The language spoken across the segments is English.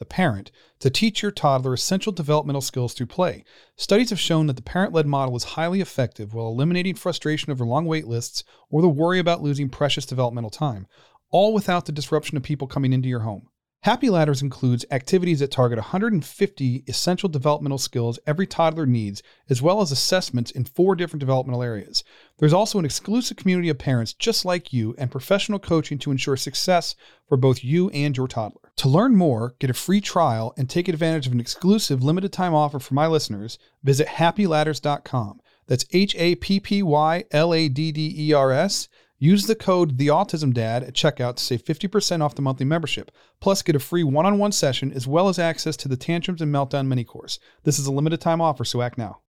the parent, to teach your toddler essential developmental skills through play. Studies have shown that the parent led model is highly effective while eliminating frustration over long wait lists or the worry about losing precious developmental time, all without the disruption of people coming into your home. Happy Ladders includes activities that target 150 essential developmental skills every toddler needs, as well as assessments in four different developmental areas. There's also an exclusive community of parents just like you and professional coaching to ensure success for both you and your toddler. To learn more, get a free trial, and take advantage of an exclusive limited time offer for my listeners, visit happyladders.com. That's H A P P Y L A D D E R S. Use the code TheAutismDad at checkout to save 50% off the monthly membership. Plus, get a free one on one session as well as access to the Tantrums and Meltdown mini course. This is a limited time offer, so act now.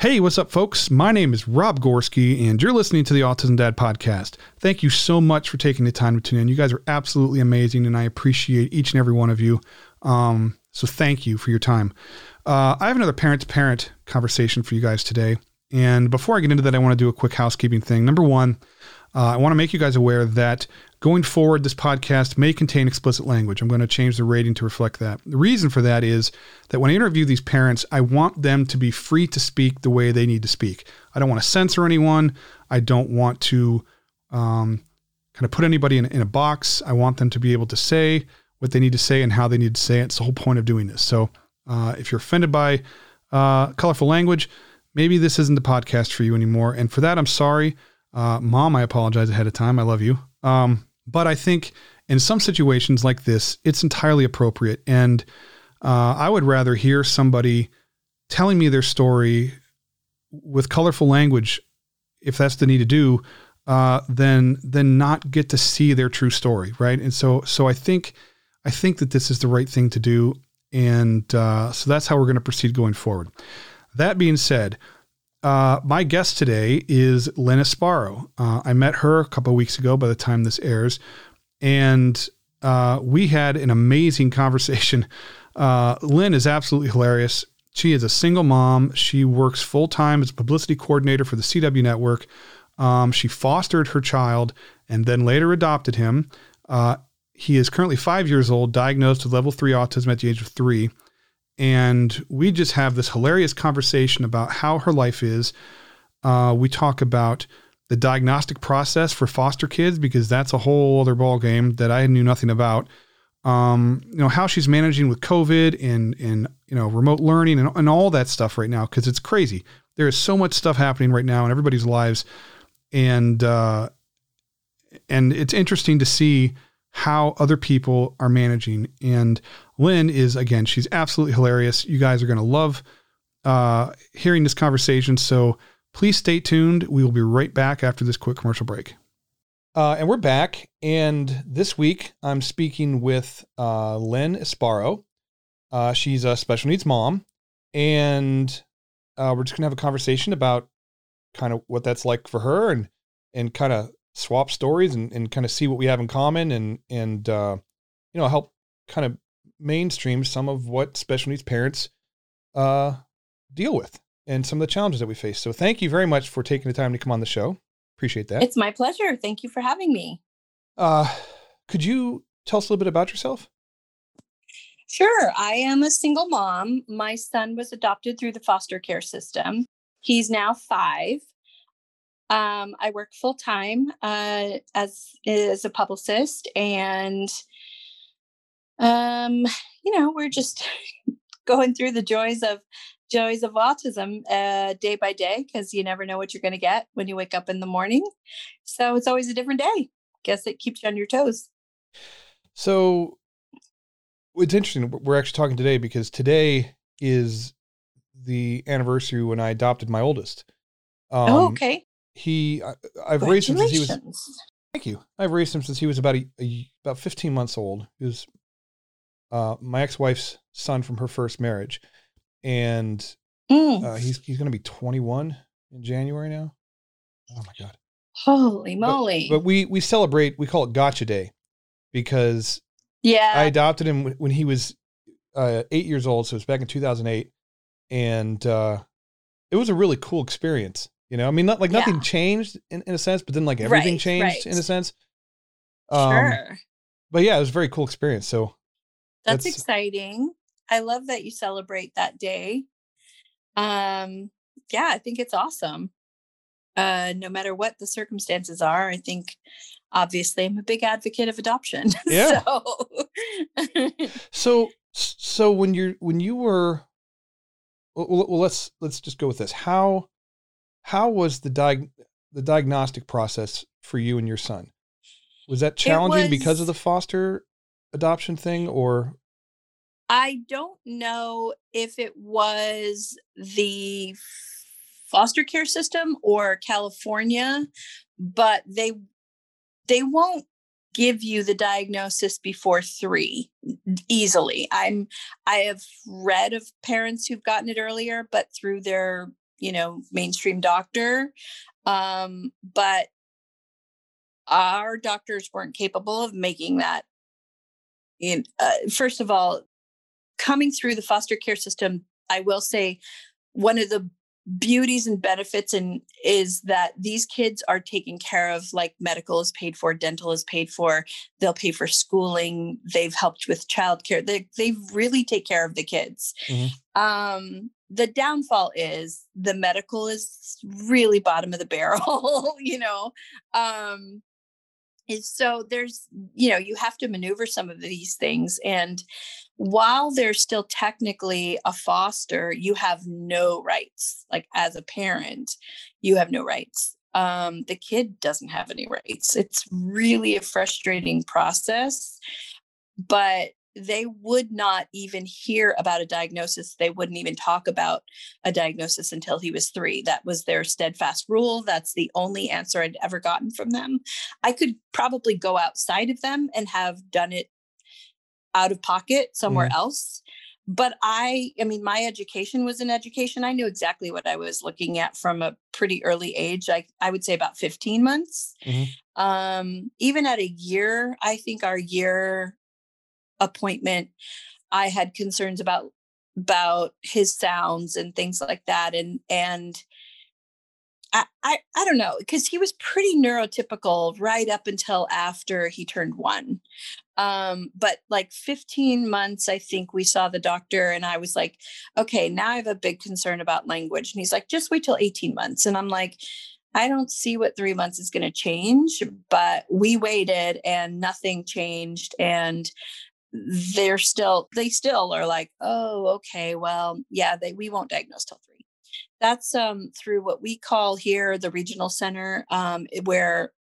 Hey, what's up, folks? My name is Rob Gorski, and you're listening to the Autism Dad podcast. Thank you so much for taking the time to tune in. You guys are absolutely amazing, and I appreciate each and every one of you. Um, so thank you for your time. Uh, I have another parent to parent conversation for you guys today. And before I get into that, I want to do a quick housekeeping thing. Number one, uh, I want to make you guys aware that going forward, this podcast may contain explicit language. I'm going to change the rating to reflect that. The reason for that is that when I interview these parents, I want them to be free to speak the way they need to speak. I don't want to censor anyone. I don't want to um, kind of put anybody in, in a box. I want them to be able to say what they need to say and how they need to say it. It's the whole point of doing this. So uh, if you're offended by uh, colorful language, maybe this isn't the podcast for you anymore. And for that, I'm sorry. Uh, Mom, I apologize ahead of time. I love you. Um, but I think in some situations like this, it's entirely appropriate. And uh, I would rather hear somebody telling me their story with colorful language, if that's the need to do, uh, than than not get to see their true story, right? And so so I think I think that this is the right thing to do. And uh, so that's how we're going to proceed going forward. That being said, uh, my guest today is Lynn Esparo. Uh, I met her a couple weeks ago by the time this airs, and uh, we had an amazing conversation. Uh, Lynn is absolutely hilarious. She is a single mom. She works full time as a publicity coordinator for the CW network. Um, she fostered her child and then later adopted him. Uh, he is currently five years old, diagnosed with level three autism at the age of three. And we just have this hilarious conversation about how her life is. Uh, we talk about the diagnostic process for foster kids because that's a whole other ball game that I knew nothing about. Um, you know how she's managing with COVID and and you know remote learning and, and all that stuff right now because it's crazy. There is so much stuff happening right now in everybody's lives, and uh, and it's interesting to see how other people are managing. And Lynn is, again, she's absolutely hilarious. You guys are going to love uh, hearing this conversation. So please stay tuned. We will be right back after this quick commercial break. Uh, and we're back. And this week, I'm speaking with uh, Lynn Esparo. Uh, she's a special needs mom. And uh, we're just going to have a conversation about kind of what that's like for her and and kind of swap stories and, and kind of see what we have in common and and uh, you know help kind of mainstream some of what special needs parents uh, deal with and some of the challenges that we face. So thank you very much for taking the time to come on the show. Appreciate that. It's my pleasure. Thank you for having me. Uh, could you tell us a little bit about yourself? Sure. I am a single mom. My son was adopted through the foster care system. He's now five. Um, I work full time uh, as as a publicist, and um, you know, we're just going through the joys of joys of autism uh, day by day because you never know what you're going to get when you wake up in the morning. So it's always a different day. Guess it keeps you on your toes. So it's interesting. We're actually talking today because today is the anniversary when I adopted my oldest. Oh, um, oh, okay. He, I, I've raised him since he was. Thank you. I've raised him since he was about a, a about 15 months old. He was uh, my ex-wife's son from her first marriage, and mm. uh, he's he's going to be 21 in January now. Oh my god! Holy moly! But, but we we celebrate. We call it Gotcha Day because yeah, I adopted him when he was uh, eight years old. So it was back in 2008, and uh, it was a really cool experience. You know, I mean, not like nothing yeah. changed in, in a sense, but then like everything right, changed right. in a sense. Um, sure. But yeah, it was a very cool experience. So that's, that's exciting. I love that you celebrate that day. Um, yeah, I think it's awesome. Uh, no matter what the circumstances are, I think obviously I'm a big advocate of adoption. Yeah. so, so, so when you're when you were, well, well, let's let's just go with this. How how was the diag the diagnostic process for you and your son? Was that challenging was, because of the foster adoption thing, or I don't know if it was the foster care system or California, but they they won't give you the diagnosis before 3 easily. I'm I have read of parents who've gotten it earlier but through their, you know, mainstream doctor. Um but our doctors weren't capable of making that in, uh, first of all coming through the foster care system, I will say one of the beauties and benefits and is that these kids are taken care of like medical is paid for dental is paid for they'll pay for schooling they've helped with childcare they, they really take care of the kids mm-hmm. um, the downfall is the medical is really bottom of the barrel you know um, is so there's you know you have to maneuver some of these things and while they're still technically a foster you have no rights. Like as a parent you have no rights. Um, the kid doesn't have any rights. It's really a frustrating process but they would not even hear about a diagnosis. They wouldn't even talk about a diagnosis until he was three. That was their steadfast rule. That's the only answer I'd ever gotten from them. I could probably go outside of them and have done it out of pocket somewhere mm. else. But I, I mean, my education was an education. I knew exactly what I was looking at from a pretty early age. I, I would say about 15 months. Mm-hmm. Um, even at a year, I think our year appointment, I had concerns about about his sounds and things like that. And and I I, I don't know, because he was pretty neurotypical right up until after he turned one. Um, but like 15 months, I think we saw the doctor, and I was like, okay, now I have a big concern about language. And he's like, just wait till 18 months. And I'm like, I don't see what three months is going to change, but we waited and nothing changed. And they're still they still are like oh okay well yeah they we won't diagnose till three that's um, through what we call here the regional center um, where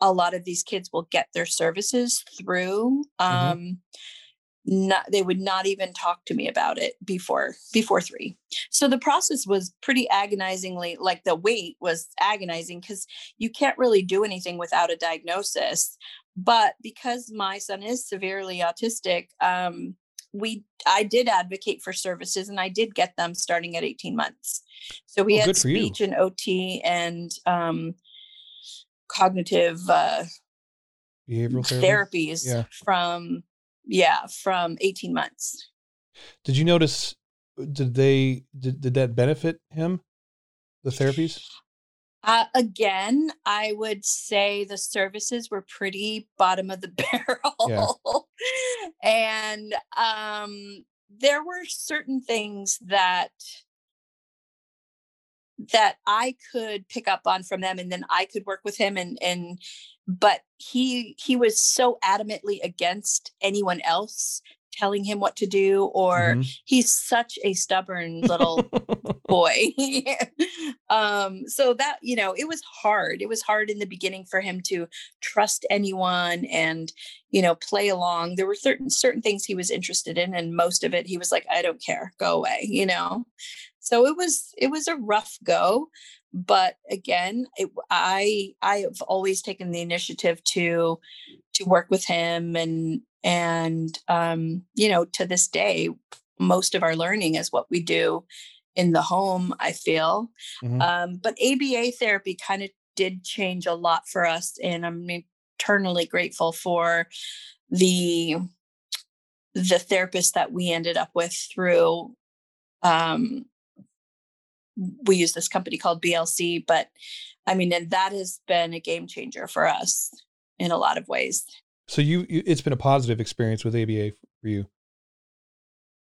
a lot of these kids will get their services through mm-hmm. um, mm-hmm. not they would not even talk to me about it before before three so the process was pretty agonizingly like the wait was agonizing because you can't really do anything without a diagnosis but because my son is severely autistic um, we i did advocate for services and i did get them starting at 18 months. So we oh, had speech and ot and um, cognitive uh, behavioral therapies yeah. from yeah from 18 months. Did you notice did they did, did that benefit him the therapies Uh, again, I would say the services were pretty bottom of the barrel. and um, there were certain things that that I could pick up on from them and then I could work with him and and but he he was so adamantly against anyone else telling him what to do or mm-hmm. he's such a stubborn little boy. Um so that you know it was hard. It was hard in the beginning for him to trust anyone and you know play along. There were certain certain things he was interested in and most of it he was like i don't care. Go away you know? So it was it was a rough go but again it, i i have always taken the initiative to to work with him and and um you know to this day most of our learning is what we do in the home i feel mm-hmm. um but aba therapy kind of did change a lot for us and i'm eternally grateful for the the therapist that we ended up with through um we use this company called BLC, but I mean, and that has been a game changer for us in a lot of ways. So you, you it's been a positive experience with ABA for you.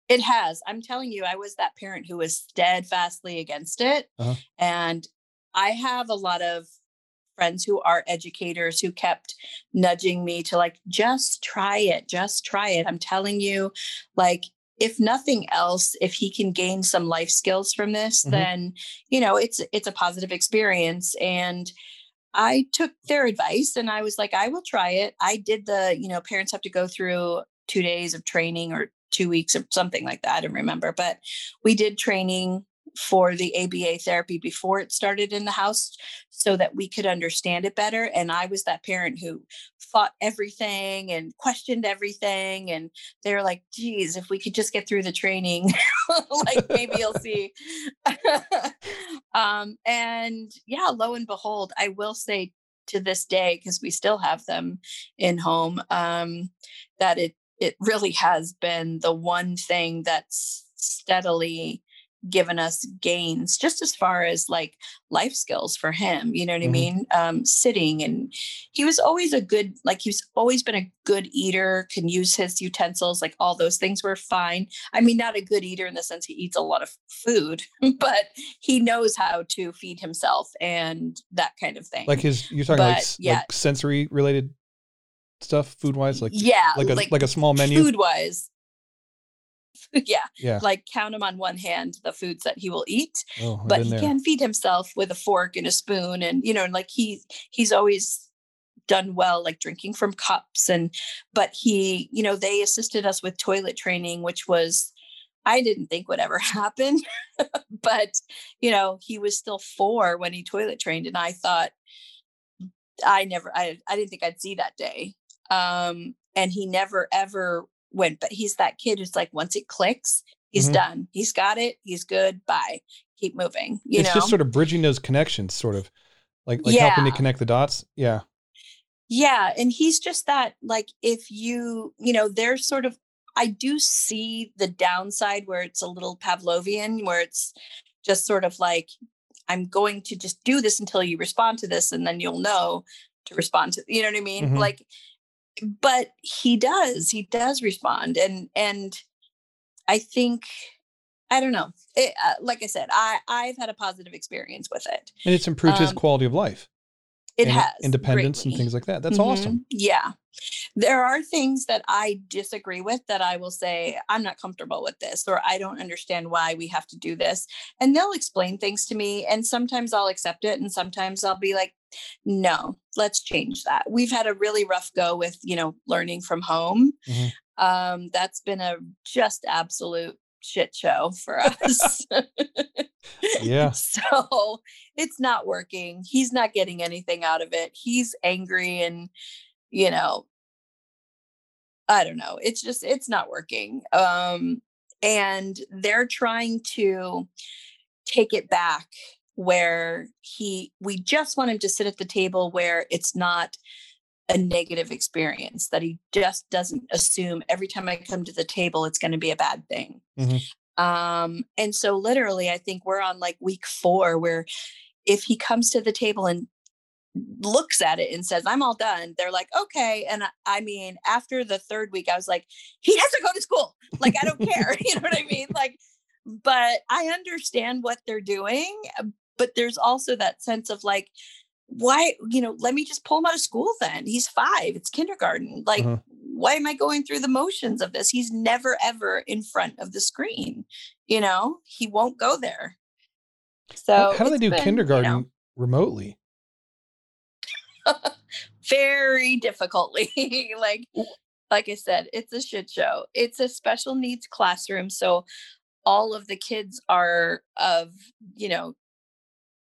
It has. I'm telling you, I was that parent who was steadfastly against it. Uh-huh. And I have a lot of friends who are educators who kept nudging me to like, just try it, just try it. I'm telling you, like, if nothing else if he can gain some life skills from this mm-hmm. then you know it's it's a positive experience and i took their advice and i was like i will try it i did the you know parents have to go through two days of training or two weeks or something like that i don't remember but we did training for the ABA therapy before it started in the house so that we could understand it better. And I was that parent who fought everything and questioned everything. And they're like, geez, if we could just get through the training, like maybe you'll see. um, and yeah, lo and behold, I will say to this day, because we still have them in home, um, that it it really has been the one thing that's steadily given us gains just as far as like life skills for him you know what mm-hmm. i mean? Um, sitting and he was always a good like he's always been a good eater can use his utensils like all those things were fine. I mean not a good eater in the sense he eats a lot of food but he knows how to feed himself and that kind of thing. Like his you're talking but, like, yeah. like sensory related stuff food wise like yeah like a like, like a small menu? food wise yeah. Yeah. Like count him on one hand the foods that he will eat. Oh, but he there. can feed himself with a fork and a spoon. And, you know, like he he's always done well like drinking from cups and but he you know they assisted us with toilet training which was I didn't think would ever happen. but, you know, he was still four when he toilet trained. And I thought, I never, I, I didn't think I'd see that day. Um, and he never ever went, but he's that kid who's like, once it clicks, he's mm-hmm. done. He's got it. He's good. Bye. Keep moving. You it's know? just sort of bridging those connections, sort of like, like yeah. helping to connect the dots. Yeah. Yeah. And he's just that, like, if you, you know, there's sort of, I do see the downside where it's a little Pavlovian, where it's just sort of like, I'm going to just do this until you respond to this, and then you'll know to respond to, you know what I mean? Mm-hmm. Like, but he does he does respond and and i think i don't know it, uh, like i said i i've had a positive experience with it and it's improved um, his quality of life it has independence greatly. and things like that that's mm-hmm. awesome yeah there are things that i disagree with that i will say i'm not comfortable with this or i don't understand why we have to do this and they'll explain things to me and sometimes i'll accept it and sometimes i'll be like no let's change that we've had a really rough go with you know learning from home mm-hmm. um, that's been a just absolute shit show for us. Yeah. So it's not working. He's not getting anything out of it. He's angry and you know i don't know. It's just it's not working. Um and they're trying to take it back where he we just want him to sit at the table where it's not a negative experience that he just doesn't assume every time i come to the table it's going to be a bad thing mm-hmm. um and so literally i think we're on like week four where if he comes to the table and looks at it and says, I'm all done, they're like, okay. And I, I mean, after the third week, I was like, he has to go to school. Like, I don't care. you know what I mean? Like, but I understand what they're doing. But there's also that sense of like, why, you know, let me just pull him out of school then. He's five, it's kindergarten. Like, uh-huh. why am I going through the motions of this? He's never, ever in front of the screen. You know, he won't go there. So, how, do they do been, kindergarten you know, remotely? very difficultly. like like I said, it's a shit show. It's a special needs classroom, so all of the kids are of, you know,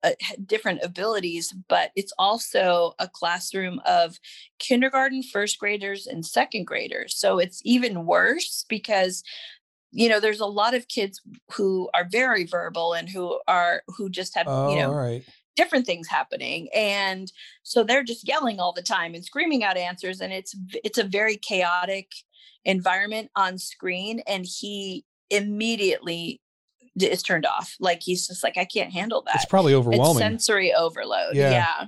uh, different abilities, but it's also a classroom of kindergarten, first graders, and second graders. So it's even worse because you know there's a lot of kids who are very verbal and who are who just have oh, you know right different things happening and so they're just yelling all the time and screaming out answers and it's it's a very chaotic environment on screen and he immediately is turned off like he's just like i can't handle that it's probably overwhelming it's sensory overload yeah. yeah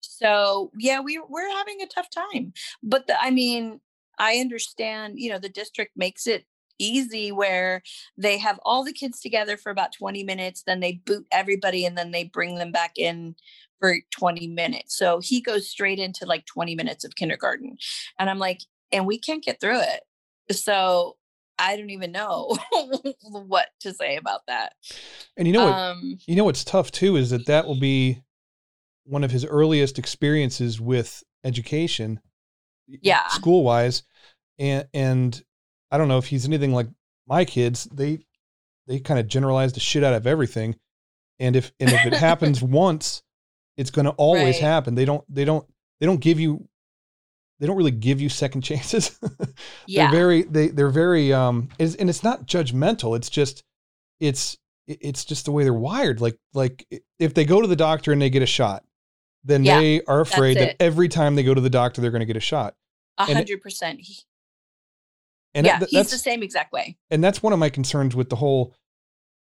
so yeah we we're having a tough time but the, i mean i understand you know the district makes it easy where they have all the kids together for about 20 minutes, then they boot everybody and then they bring them back in for 20 minutes. So he goes straight into like 20 minutes of kindergarten. And I'm like, and we can't get through it. So I don't even know what to say about that. And you know what? Um, you know what's tough too is that that will be one of his earliest experiences with education. Yeah. School wise. And and I don't know if he's anything like my kids. They they kind of generalize the shit out of everything, and if and if it happens once, it's going to always right. happen. They don't they don't they don't give you they don't really give you second chances. yeah. They're very they they're very um and it's not judgmental. It's just it's it's just the way they're wired. Like like if they go to the doctor and they get a shot, then yeah, they are afraid that every time they go to the doctor they're going to get a shot. A hundred percent. And yeah, that, he's the same exact way. And that's one of my concerns with the whole.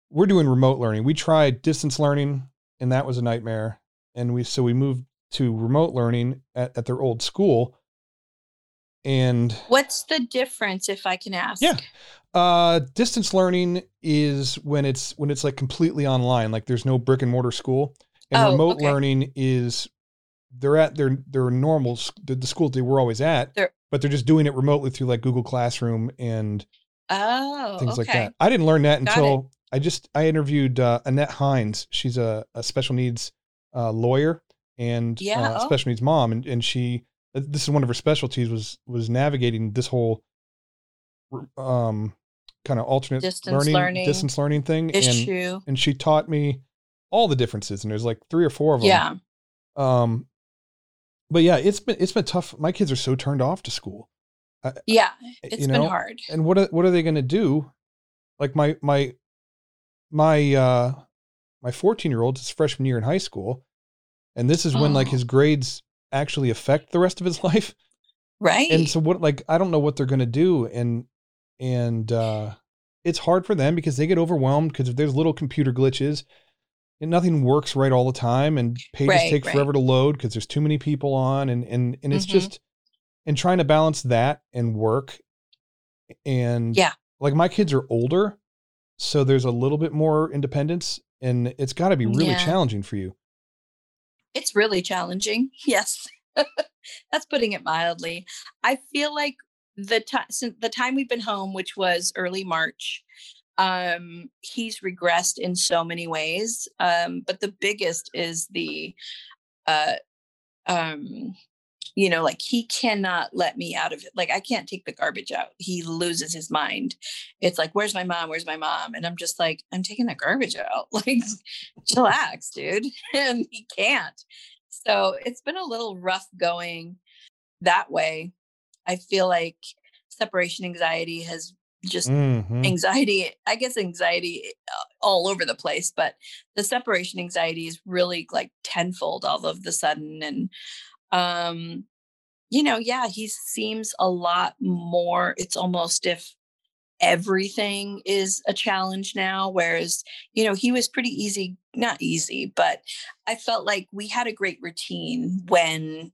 We're doing remote learning. We tried distance learning, and that was a nightmare. And we so we moved to remote learning at, at their old school. And what's the difference, if I can ask? Yeah, uh, distance learning is when it's when it's like completely online, like there's no brick and mortar school. And oh, remote okay. learning is they're at their their normal the, the school they were always at. They're but they're just doing it remotely through like Google Classroom and oh things okay. like that. I didn't learn that Got until it. I just I interviewed uh, Annette Hines. She's a, a special needs uh, lawyer and yeah, uh, oh. special needs mom, and and she this is one of her specialties was was navigating this whole um kind of alternate distance learning, learning, distance learning thing issue. and and she taught me all the differences and there's like three or four of them yeah um but yeah, it's been it's been tough. My kids are so turned off to school. yeah, it's you know? been hard. And what are, what are they going to do? Like my my my uh my 14 year old is freshman year in high school, and this is when oh. like his grades actually affect the rest of his life. Right. And so what like I don't know what they're going to do and and uh it's hard for them because they get overwhelmed because if there's little computer glitches and nothing works right all the time and pages right, take right. forever to load because there's too many people on and and and it's mm-hmm. just and trying to balance that and work and yeah like my kids are older so there's a little bit more independence and it's got to be really yeah. challenging for you it's really challenging yes that's putting it mildly i feel like the time since the time we've been home which was early march um, he's regressed in so many ways. Um, but the biggest is the, uh, um, you know, like he cannot let me out of it. Like I can't take the garbage out. He loses his mind. It's like, where's my mom? Where's my mom? And I'm just like, I'm taking the garbage out. Like, chillax, dude. and he can't. So it's been a little rough going that way. I feel like separation anxiety has just mm-hmm. anxiety i guess anxiety uh, all over the place but the separation anxiety is really like tenfold all of the sudden and um you know yeah he seems a lot more it's almost if everything is a challenge now whereas you know he was pretty easy not easy but i felt like we had a great routine when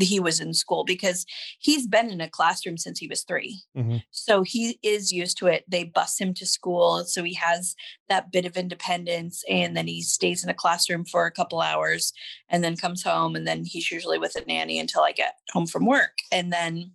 he was in school because he's been in a classroom since he was 3 mm-hmm. so he is used to it they bus him to school so he has that bit of independence and then he stays in a classroom for a couple hours and then comes home and then he's usually with a nanny until i get home from work and then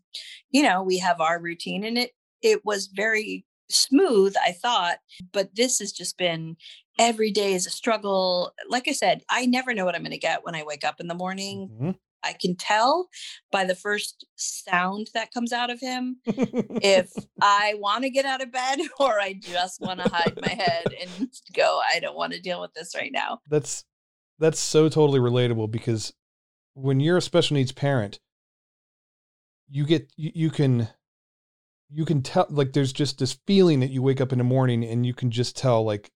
you know we have our routine and it it was very smooth, I thought, but this has just been every day is a struggle. Like I said, I never know what I'm going to get when I wake up in the morning. Mm-hmm. I can tell by the first sound that comes out of him if I want to get out of bed or I just want to hide my head and go, I don't want to deal with this right now. That's that's so totally relatable because when you're a special needs parent, you get you, you can you can tell like there's just this feeling that you wake up in the morning and you can just tell like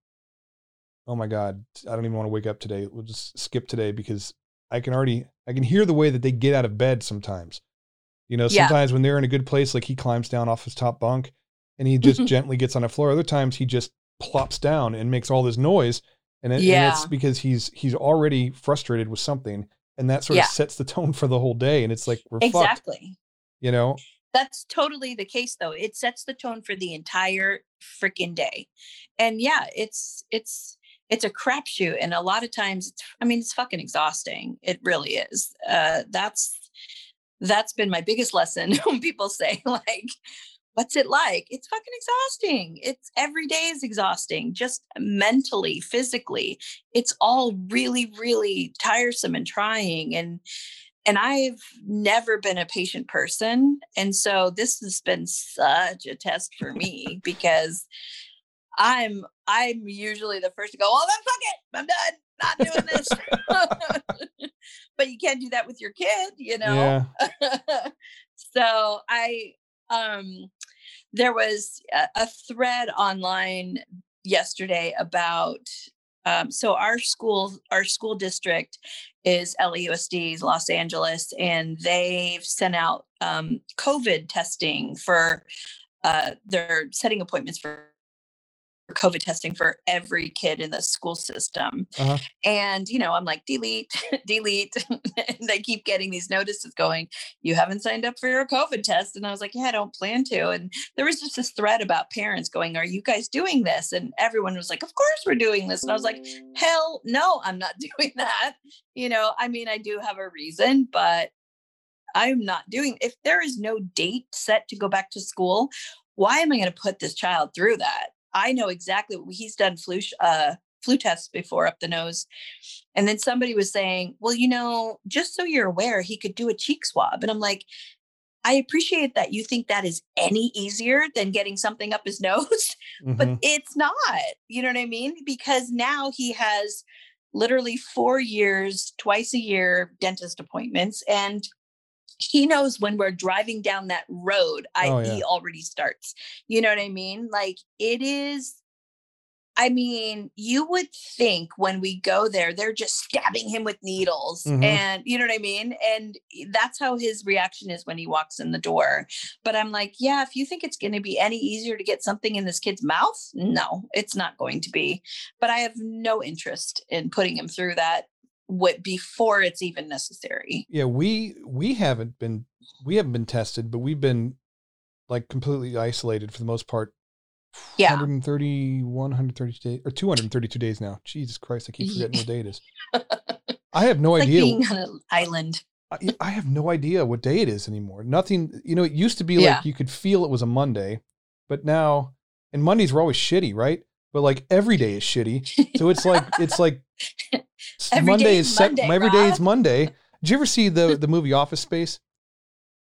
oh my god i don't even want to wake up today we'll just skip today because i can already i can hear the way that they get out of bed sometimes you know sometimes yeah. when they're in a good place like he climbs down off his top bunk and he just gently gets on the floor other times he just plops down and makes all this noise and, it, yeah. and it's because he's he's already frustrated with something and that sort yeah. of sets the tone for the whole day and it's like we're exactly fucked, you know that's totally the case though it sets the tone for the entire freaking day and yeah it's it's it's a crapshoot and a lot of times it's i mean it's fucking exhausting. It really is. Uh that's that's been my biggest lesson when people say like what's it like? It's fucking exhausting. It's every day is exhausting just mentally physically. It's all really really tiresome and trying and and I've never been a patient person. And so this has been such a test for me because I'm I'm usually the first to go, oh then fuck it. I'm done. Not doing this. but you can't do that with your kid, you know. Yeah. so I um there was a, a thread online yesterday about um, so our school our school district is LAUSD's Los Angeles, and they've sent out um, COVID testing for. Uh, they're setting appointments for COVID testing for every kid in the school system. Uh-huh. And, you know, I'm like, delete, delete. and they keep getting these notices going, you haven't signed up for your COVID test. And I was like, yeah, I don't plan to. And there was just this thread about parents going, are you guys doing this? And everyone was like, of course we're doing this. And I was like, hell no, I'm not doing that. You know, I mean, I do have a reason, but I'm not doing if there is no date set to go back to school, why am I going to put this child through that? I know exactly he's done flu uh, flu tests before up the nose. And then somebody was saying, well, you know, just so you're aware, he could do a cheek swab. And I'm like, I appreciate that you think that is any easier than getting something up his nose, mm-hmm. but it's not. You know what I mean? Because now he has literally four years, twice a year dentist appointments. And he knows when we're driving down that road, I oh, yeah. he already starts. You know what I mean? Like it is I mean, you would think when we go there, they're just stabbing him with needles. Mm-hmm. And you know what I mean? And that's how his reaction is when he walks in the door. But I'm like, yeah, if you think it's going to be any easier to get something in this kid's mouth, no, it's not going to be. But I have no interest in putting him through that what before it's even necessary. Yeah, we we haven't been we haven't been tested, but we've been like completely isolated for the most part. Yeah. 131, 132 days or 232 days now. Jesus Christ, I keep forgetting what day it is. I have no it's idea. Like being on an island. I, I, have no idea what day it is anymore. Nothing, you know, it used to be yeah. like you could feel it was a Monday, but now, and Mondays were always shitty, right? But like every day is shitty. So it's like, it's like every Monday is set. Monday, every day is Monday. Did you ever see the the movie Office Space?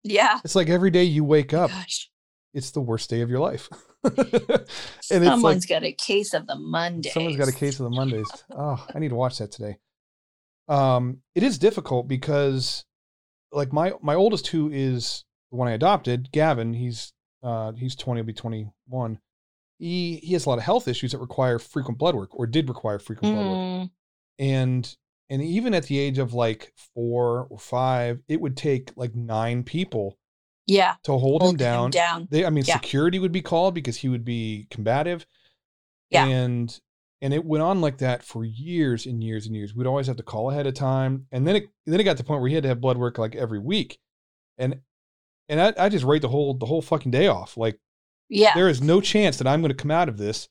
Yeah. It's like every day you wake up, Gosh. it's the worst day of your life. and someone's like, got a case of the Mondays. Someone's got a case of the Mondays. Oh, I need to watch that today. Um, it is difficult because, like my my oldest, who is the one I adopted, Gavin. He's uh he's twenty, will be twenty one. He he has a lot of health issues that require frequent blood work, or did require frequent mm. blood work. And and even at the age of like four or five it would take like nine people Yeah. to hold, Hold him down. down. They, I mean, Yeah. security would be called because he would be combative. Yeah. And and it went on like that for years and years and years. We'd always have to call ahead of time, and then it then it got to the point where he had to have blood work like every week, and and I, I just write the whole the whole fucking day off. Like Yeah. there is no chance that I'm going to come out of this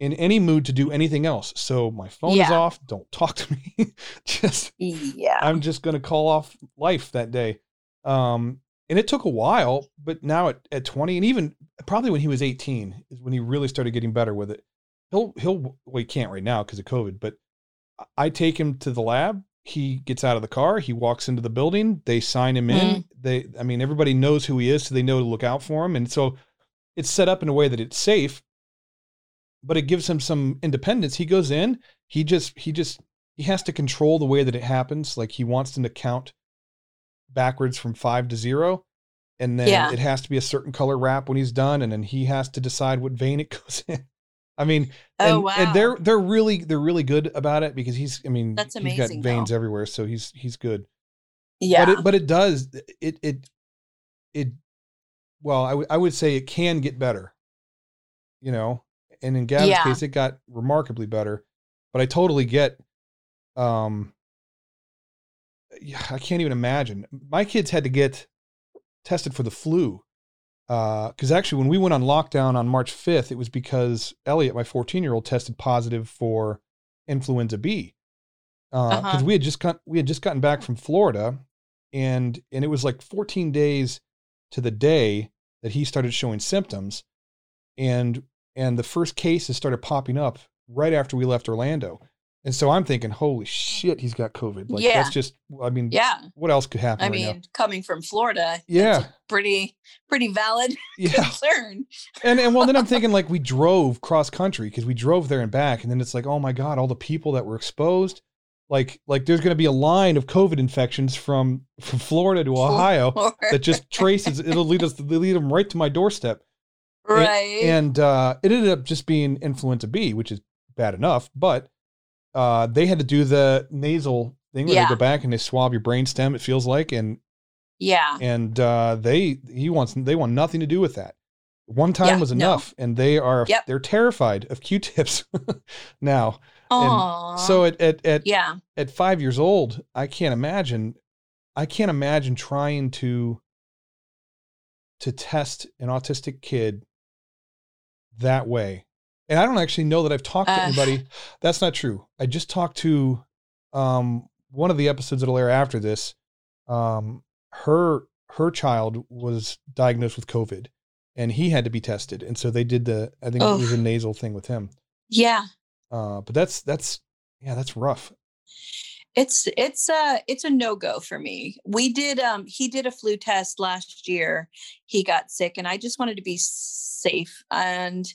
in any mood to do anything else. So my phone is off. Don't talk to me. just Yeah. I'm just going to call off life that day. Um, and it took a while, but now at, at 20 and even probably when he was 18 is when he really started getting better with it. He'll, he'll, well, he can't right now because of COVID, but I take him to the lab. He gets out of the car. He walks into the building. They sign him in. They, I mean, everybody knows who he is, so they know to look out for him. And so it's set up in a way that it's safe, but it gives him some independence. He goes in, he just, he just, he has to control the way that it happens. Like he wants them to count backwards from five to zero. And then Yeah. it has to be a certain color wrap when he's done. And then he has to decide what vein it goes in. I mean, Oh and, wow. and they're they're really they're really good about it because he's I mean That's he's amazing, got veins though. everywhere, so he's he's good. yeah. But it but it does it it it well I would I would say it can get better, you know. And in Gavin's Yeah. case, it got remarkably better. But I totally get, um, yeah, I can't even imagine. My kids had to get tested for the flu because actually when we went on lockdown on March 5th, it was because Elliot, my 14 year old, tested positive for influenza B. Because Uh-huh. we had just got, we had just gotten back from Florida, and and it was like 14 days to the day that he started showing symptoms, and and the first cases started popping up right after we left Orlando, and so I'm thinking, holy shit, he's got COVID. Like Yeah. that's just, I mean, yeah. what else could happen I right mean, now? coming from Florida, Yeah. pretty pretty valid Yeah, concern. and and well, then I'm thinking like we drove cross country because we drove there and back, and then it's like, oh my god, all the people that were exposed, like like there's going to be a line of COVID infections from from Florida to Ohio that just traces. It'll lead us, they lead them right to my doorstep, right. and uh, it ended up just being influenza B, which is bad enough, but uh, they had to do the nasal thing where Yeah. they go back and they swab your brainstem. It feels like, and yeah. and uh, they he wants they want nothing to do with that. One time Yeah, was no. enough, and they are Yep. they're terrified of Q-tips now. So at at at, yeah. at five years old, I can't imagine. I can't imagine trying to to test an autistic kid that way. And I don't actually know that I've talked to Uh. anybody. That's not true. I just talked to um, one of the episodes that'll air after this. Um, her her child was diagnosed with COVID, and he had to be tested, and so they did the. I think it was a nasal thing with him. Yeah. Uh, but that's that's yeah, that's rough. It's it's a it's a no go for me. We did um he did a flu test last year. He got sick and I just wanted to be safe and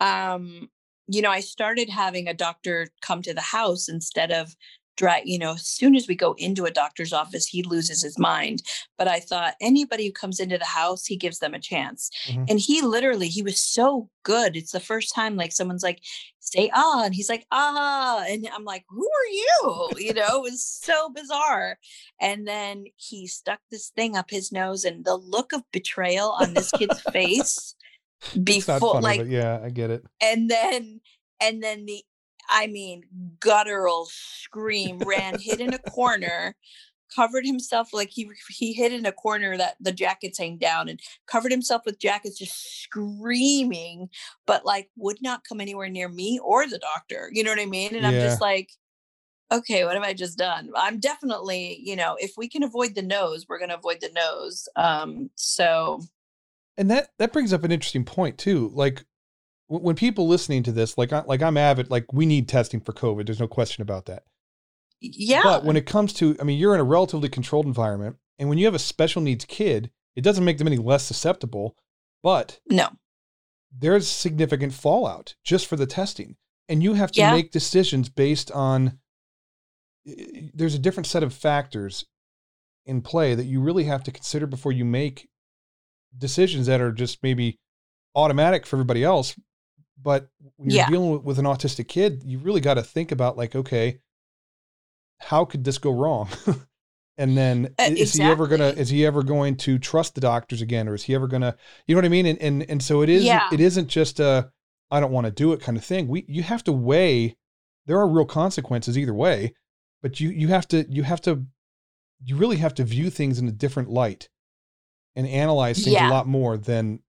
um you know I started having a doctor come to the house instead of dry you know as soon as we go into a doctor's office he loses his mind but I thought anybody who comes into the house he gives them a chance Mhm. and he literally he was so good it's the first time like someone's like say ah and he's like ah and i'm like who are you? You know it was so bizarre. And then he stuck this thing up his nose and the look of betrayal on this kid's face before funny, like yeah, I get it. and then and then the i mean guttural scream ran hid in a corner covered himself like he he hid in a corner that the jackets hang down and covered himself with jackets just screaming but like would not come anywhere near me or the doctor you know what i mean? And i'm just like okay what have i just done? I'm definitely you know if we can avoid the nose we're going to avoid the nose um so and that that brings up an interesting point too like when people listening to this like like i'm avid like we need testing for covid there's no question about that yeah but when it comes to i mean you're in a relatively controlled environment and when you have a special needs kid it doesn't make them any less susceptible but no there's significant fallout just for the testing and you have to Yeah. make decisions based on there's a different set of factors in play that you really have to consider before you make decisions that are just maybe automatic for everybody else but when you're Yeah. dealing with, with an autistic kid you really got to think about like okay how could this go wrong? And then Uh, is he ever gonna is he ever going to trust the doctors again or is he ever gonna you know what i mean? And and, and so it is Yeah. it isn't just a i don't want to do it kind of thing. We you have to weigh there are real consequences either way but you you have to you have to you really have to view things in a different light and analyze things Yeah. a lot more than,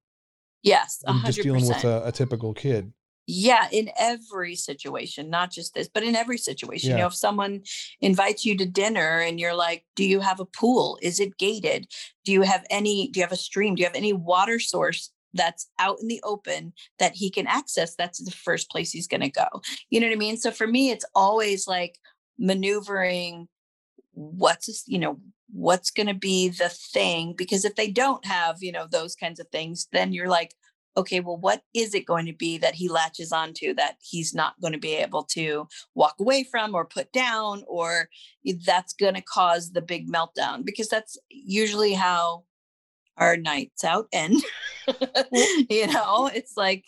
Yes, than just dealing with a, a typical kid Yeah, in every situation, not just this, but in every situation. You know, if someone invites you to dinner and you're like, "Do you have a pool? Is it gated? Do you have any? Do you have a stream? Do you have any water source?" That's out in the open that he can access. That's the first place he's going to go. You know what I mean? So for me, it's always like maneuvering what's you know what's going to be the thing because if they don't have you know those kinds of things then you're like okay well what is it going to be that he latches onto that he's not going to be able to walk away from or put down or that's going to cause the big meltdown? Because that's usually how our nights out end you know? It's like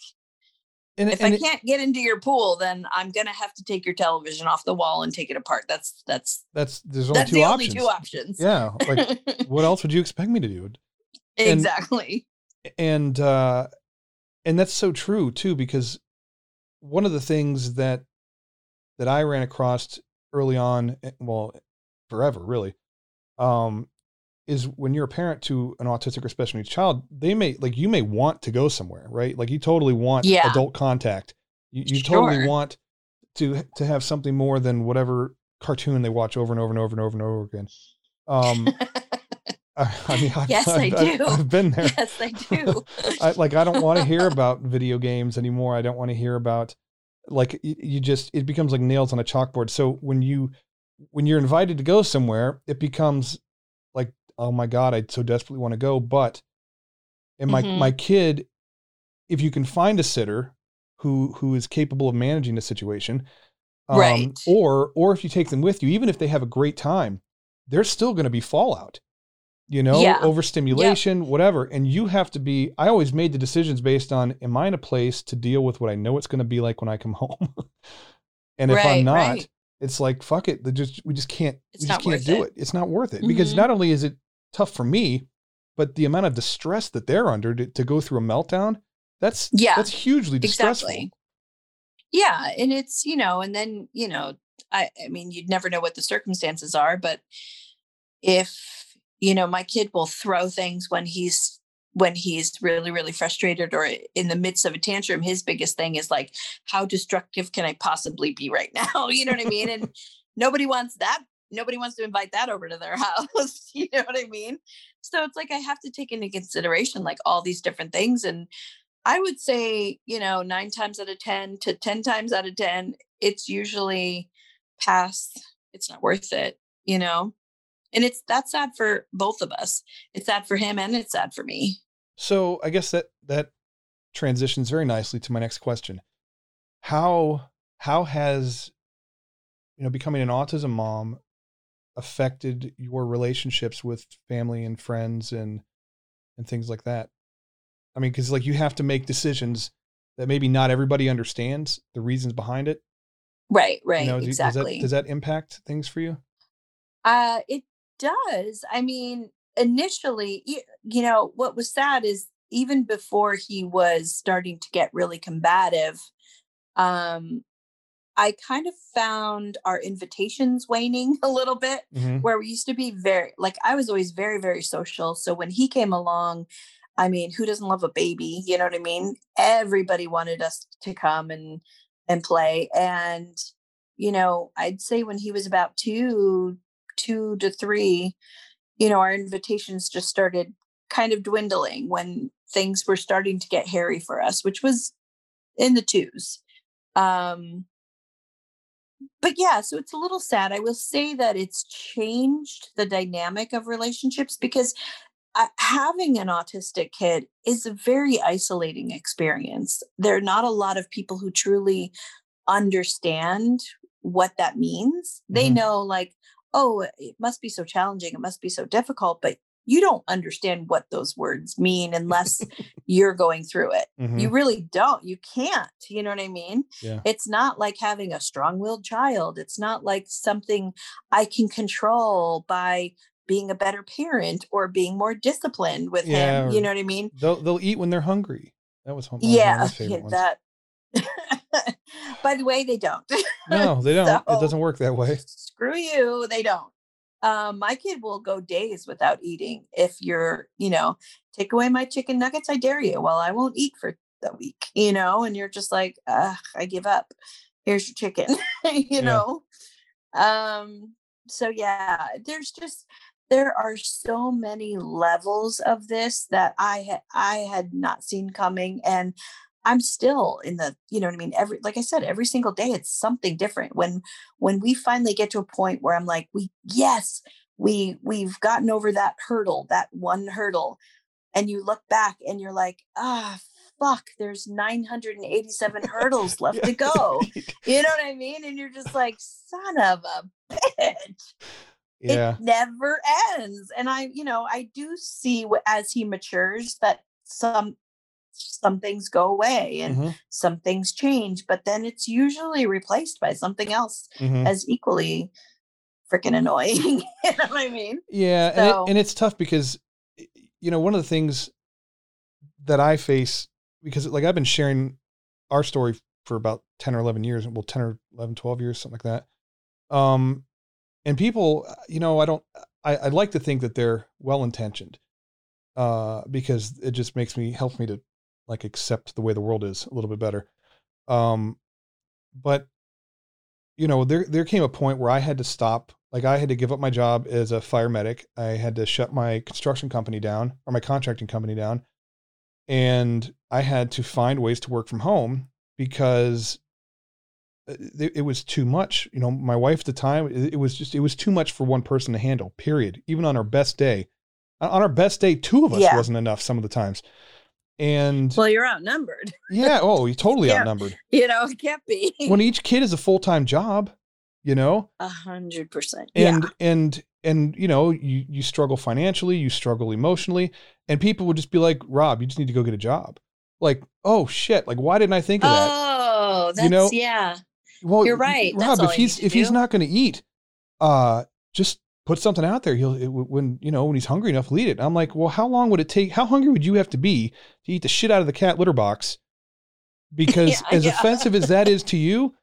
and, if and i it- can't get into your pool then i'm going to have to take your television off the wall and take it apart. That's that's that's there's only that's two the options only two options. yeah like what else would you expect me to do? Exactly. and uh and that's so true too because one of the things that that i ran across early on eh, well forever really um is when you're a parent to an autistic or special needs child they may like you may want to go somewhere right? Like you totally want Yeah. adult contact. You, you totally want to to have something more than whatever cartoon they watch over and over and over and over and over again. Um I, I mean I've, Yes, I I've- I've- do. I've been there yes i do I like I don't want to hear about video games anymore. I don't want to hear about like you just it becomes like nails on a chalkboard. So when you when you're invited to go somewhere, it becomes like oh my god, I so desperately want to go, but and my Mhm. my kid if you can find a sitter who who is capable of managing the situation um, Right. or or if you take them with you even if they have a great time, there's still going to be fallout you know, Yeah. overstimulation, whatever. And you have to be, I always made the decisions based on, am I in a place to deal with what I know it's going to be like when I come home? and if I'm not, right. it's like, fuck it. Just, we just can't, It's we just can't do it. it. It's not worth it because Mhm. not only is it tough for me, but the amount of distress that they're under to, to go through a meltdown, that's, Yeah, that's hugely distressful. exactly yeah and it's you know and then you know i i mean you'd never know what the circumstances are but if you know my kid will throw things when he's when he's really really frustrated or in the midst of a tantrum his biggest thing is like how destructive can i possibly be right now? You know what i mean? And nobody wants that nobody wants to invite that over to their house you know what i mean? So it's like i have to take into consideration like all these different things and I would say, you know, nine times out of 10 to 10 times out of 10, it's usually past, it's not worth it, you know? And it's that's sad for both of us. It's sad for him and it's sad for me. So I guess that, that transitions very nicely to my next question. How, how has, you know, becoming an autism mom affected your relationships with family and friends and, and things like that? I mean, because like you have to make decisions that maybe not everybody understands the reasons behind it. Right, right. you know, exactly. Does that, does that impact things for you? Uh, it does. I mean, initially, you, you know, what was sad is even before he was starting to get really combative, um, I kind of found our invitations waning a little bit Mhm. where we used to be very like I was always very very social so when he came along I mean who doesn't love a baby you know what I mean everybody wanted us to come and and play and you know I'd say when he was about 2 2 to 3 you know our invitations just started kind of dwindling when things were starting to get hairy for us which was in the twos um but yeah, so it's a little sad. I will say that it's changed the dynamic of relationships because uh, having an autistic kid is a very isolating experience. There are not a lot of people who truly understand what that means. They Mhm. know, like, oh, it must be so challenging, it must be so difficult, but you don't understand what those words mean unless you're going through it. Mhm. You really don't. You can't. You know what I mean? Yeah. It's not like having a strong willed child. It's not like something I can control by being a better parent or being more disciplined with Yeah, him. You know what I mean? They'll they'll eat when they're hungry. That was one Yeah, my favorite yeah, ones. that. By the way, they don't. No, they don't. So- it doesn't work that way. Screw you, they don't. Um, my kid will go days without eating if you're, you know, take away my chicken nuggets, I dare you. Well, I won't eat for the week, you know, and you're just like, Ugh, I give up. Here's your chicken, you Yeah. know. Um, so yeah, there's just there are so many levels of this that I had I had not seen coming and I'm still in the you know what I mean every like I said every single day it's something different. When when we finally get to a point where I'm like we yes we we've gotten over that hurdle that one hurdle and you look back and you're like ah fuck there's 987 hurdles left to go. You know what I mean? And you're just like son of a bitch. Yeah. it never ends. And i you know i do see as he matures that some some things go away and Mhm, some things change but then it's usually replaced by something else mhm. as equally freaking annoying you know what i mean Yeah, and, it, and it's tough because you know one of the things that I face because like I've been sharing our story for about 10 or 11 years, well 10 or 11 12 years something like that. Um and people, uh, you know, I don't I I like to think that they're well intentioned. Uh because it just makes me helps me to like accept the way the world is a little bit better. Um but you know, there there came a point where I had to stop. Like I had to give up my job as a fire medic. I had to shut my construction company down or my contracting company down. And I had to find ways to work from home because uh, it, it was too much. You know, my wife at the time, it, it was just it was too much for one person to handle. Period. Even on our best day, on on our best day, two of us Yeah. wasn't enough some of the times. And well you're outnumbered. Yeah, oh, you're totally Yeah. outnumbered. you know it can't be. When each kid is a full time job, you know, a hundred percent yeah. And and and you know you you struggle financially you struggle emotionally and people would just be like rob you just need to go get a job. Like oh shit like why didn't i think of that? Oh that's you know, yeah. Well you're right. rob That's if he's if he's not going to eat uh just put something out there he'll it, when you know when he's hungry enough eat it i'm like well how long would it take how hungry would you have to be to eat the shit out of the cat litter box because Yeah, as yeah. offensive as that is to you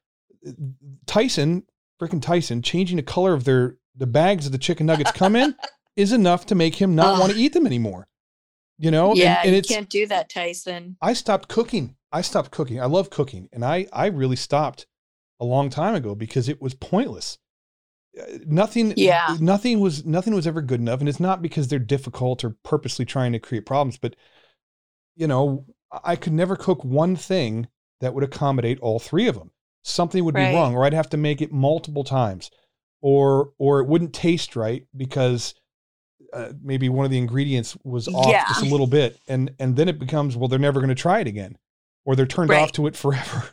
tyson freaking tyson changing the color of their the bags that the chicken nuggets come in is enough to make him not want to eat them anymore you know yeah and, and you can't do that tyson I stopped cooking. I stopped cooking. I love cooking, and I I really stopped a long time ago because it was pointless. Nothing. Yeah. Nothing was nothing was ever good enough, and it's not because they're difficult or purposely trying to create problems, but you know, I could never cook one thing that would accommodate all three of them. Something would Right. be wrong, or I'd have to make it multiple times, or or it wouldn't taste right because uh, maybe one of the ingredients was off Yeah. just a little bit, and and then it becomes well, they're never going to try it again, or they're turned off to it forever,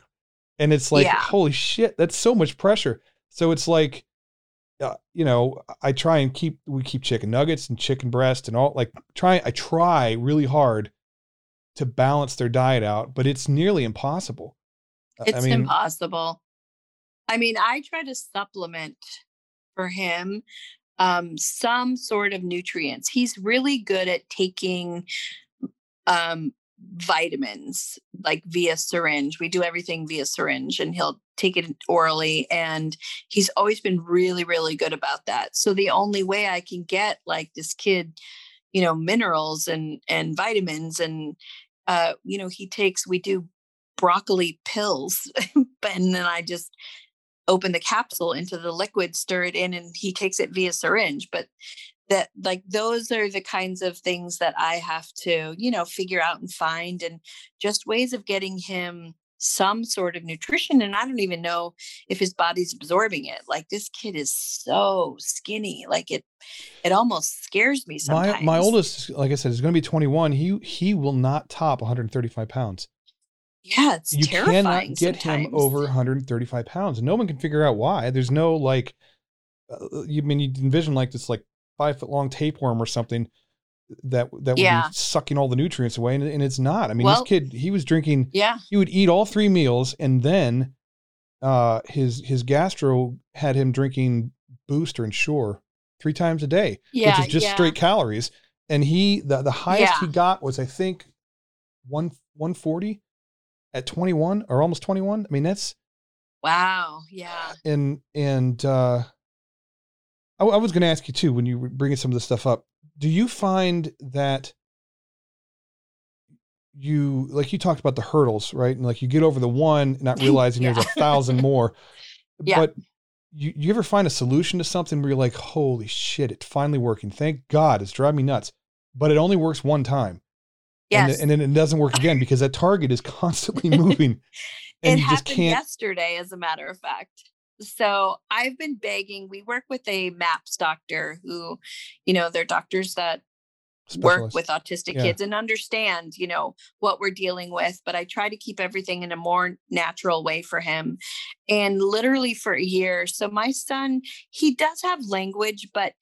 and it's like Yeah. holy shit, that's so much pressure. So it's like, uh, you know, I try and keep we keep chicken nuggets and chicken breast and all like try I try really hard to balance their diet out, but it's nearly impossible. It's I mean, impossible. I mean, I try to supplement for him um, some sort of nutrients. He's really good at taking um, vitamins, like via syringe. We do everything via syringe, and he'll take it orally. And he's always been really, really good about that. So the only way I can get like this kid, you know, minerals and and vitamins and uh, you know, he takes. We do broccoli pills and then i just open the capsule into the liquid stir it in and he takes it via syringe but that like those are the kinds of things that i have to you know figure out and find and just ways of getting him some sort of nutrition and i don't even know if his body's absorbing it like this kid is so skinny like it it almost scares me sometimes my my oldest, like I said, is going to be 21. He he will not top 135 pounds. yeah it's you terrifying cannot get him over 135 pounds and no one can figure out why there's no like uh, you I mean you envision like this like five foot long tapeworm or something that that would Yeah. be sucking all the nutrients away and, and it's not i mean Well- this kid he was drinking yeah he would eat all three meals and then uh his his gastro had him drinking boost or ensure three times a day, Yeah. which is just yeah. straight calories. And he the the highest he got was I think one one forty at twenty one or almost twenty one. I mean that's Wow. Yeah. and and uh, I, I was going to ask you too when you were bringing some of this stuff up. Do you find that you like you talked about the hurdles, right? And like you get over the one, not realizing there's a thousand more. Yeah. But you you ever find a solution to something where you're like, holy shit, it's finally working. Thank God, it's driving me nuts. But it only works one time. And, Yes. th- and then it doesn't work again because that target is constantly moving. and it you just happened can't yesterday, as a matter of fact. So I've been begging. We work with a MAPS doctor who, you know, they're doctors that work with autistic Yeah. kids and understand, you know, what we're dealing with. But I try to keep everything in a more natural way for him. And literally for a year. So my son, he does have language, but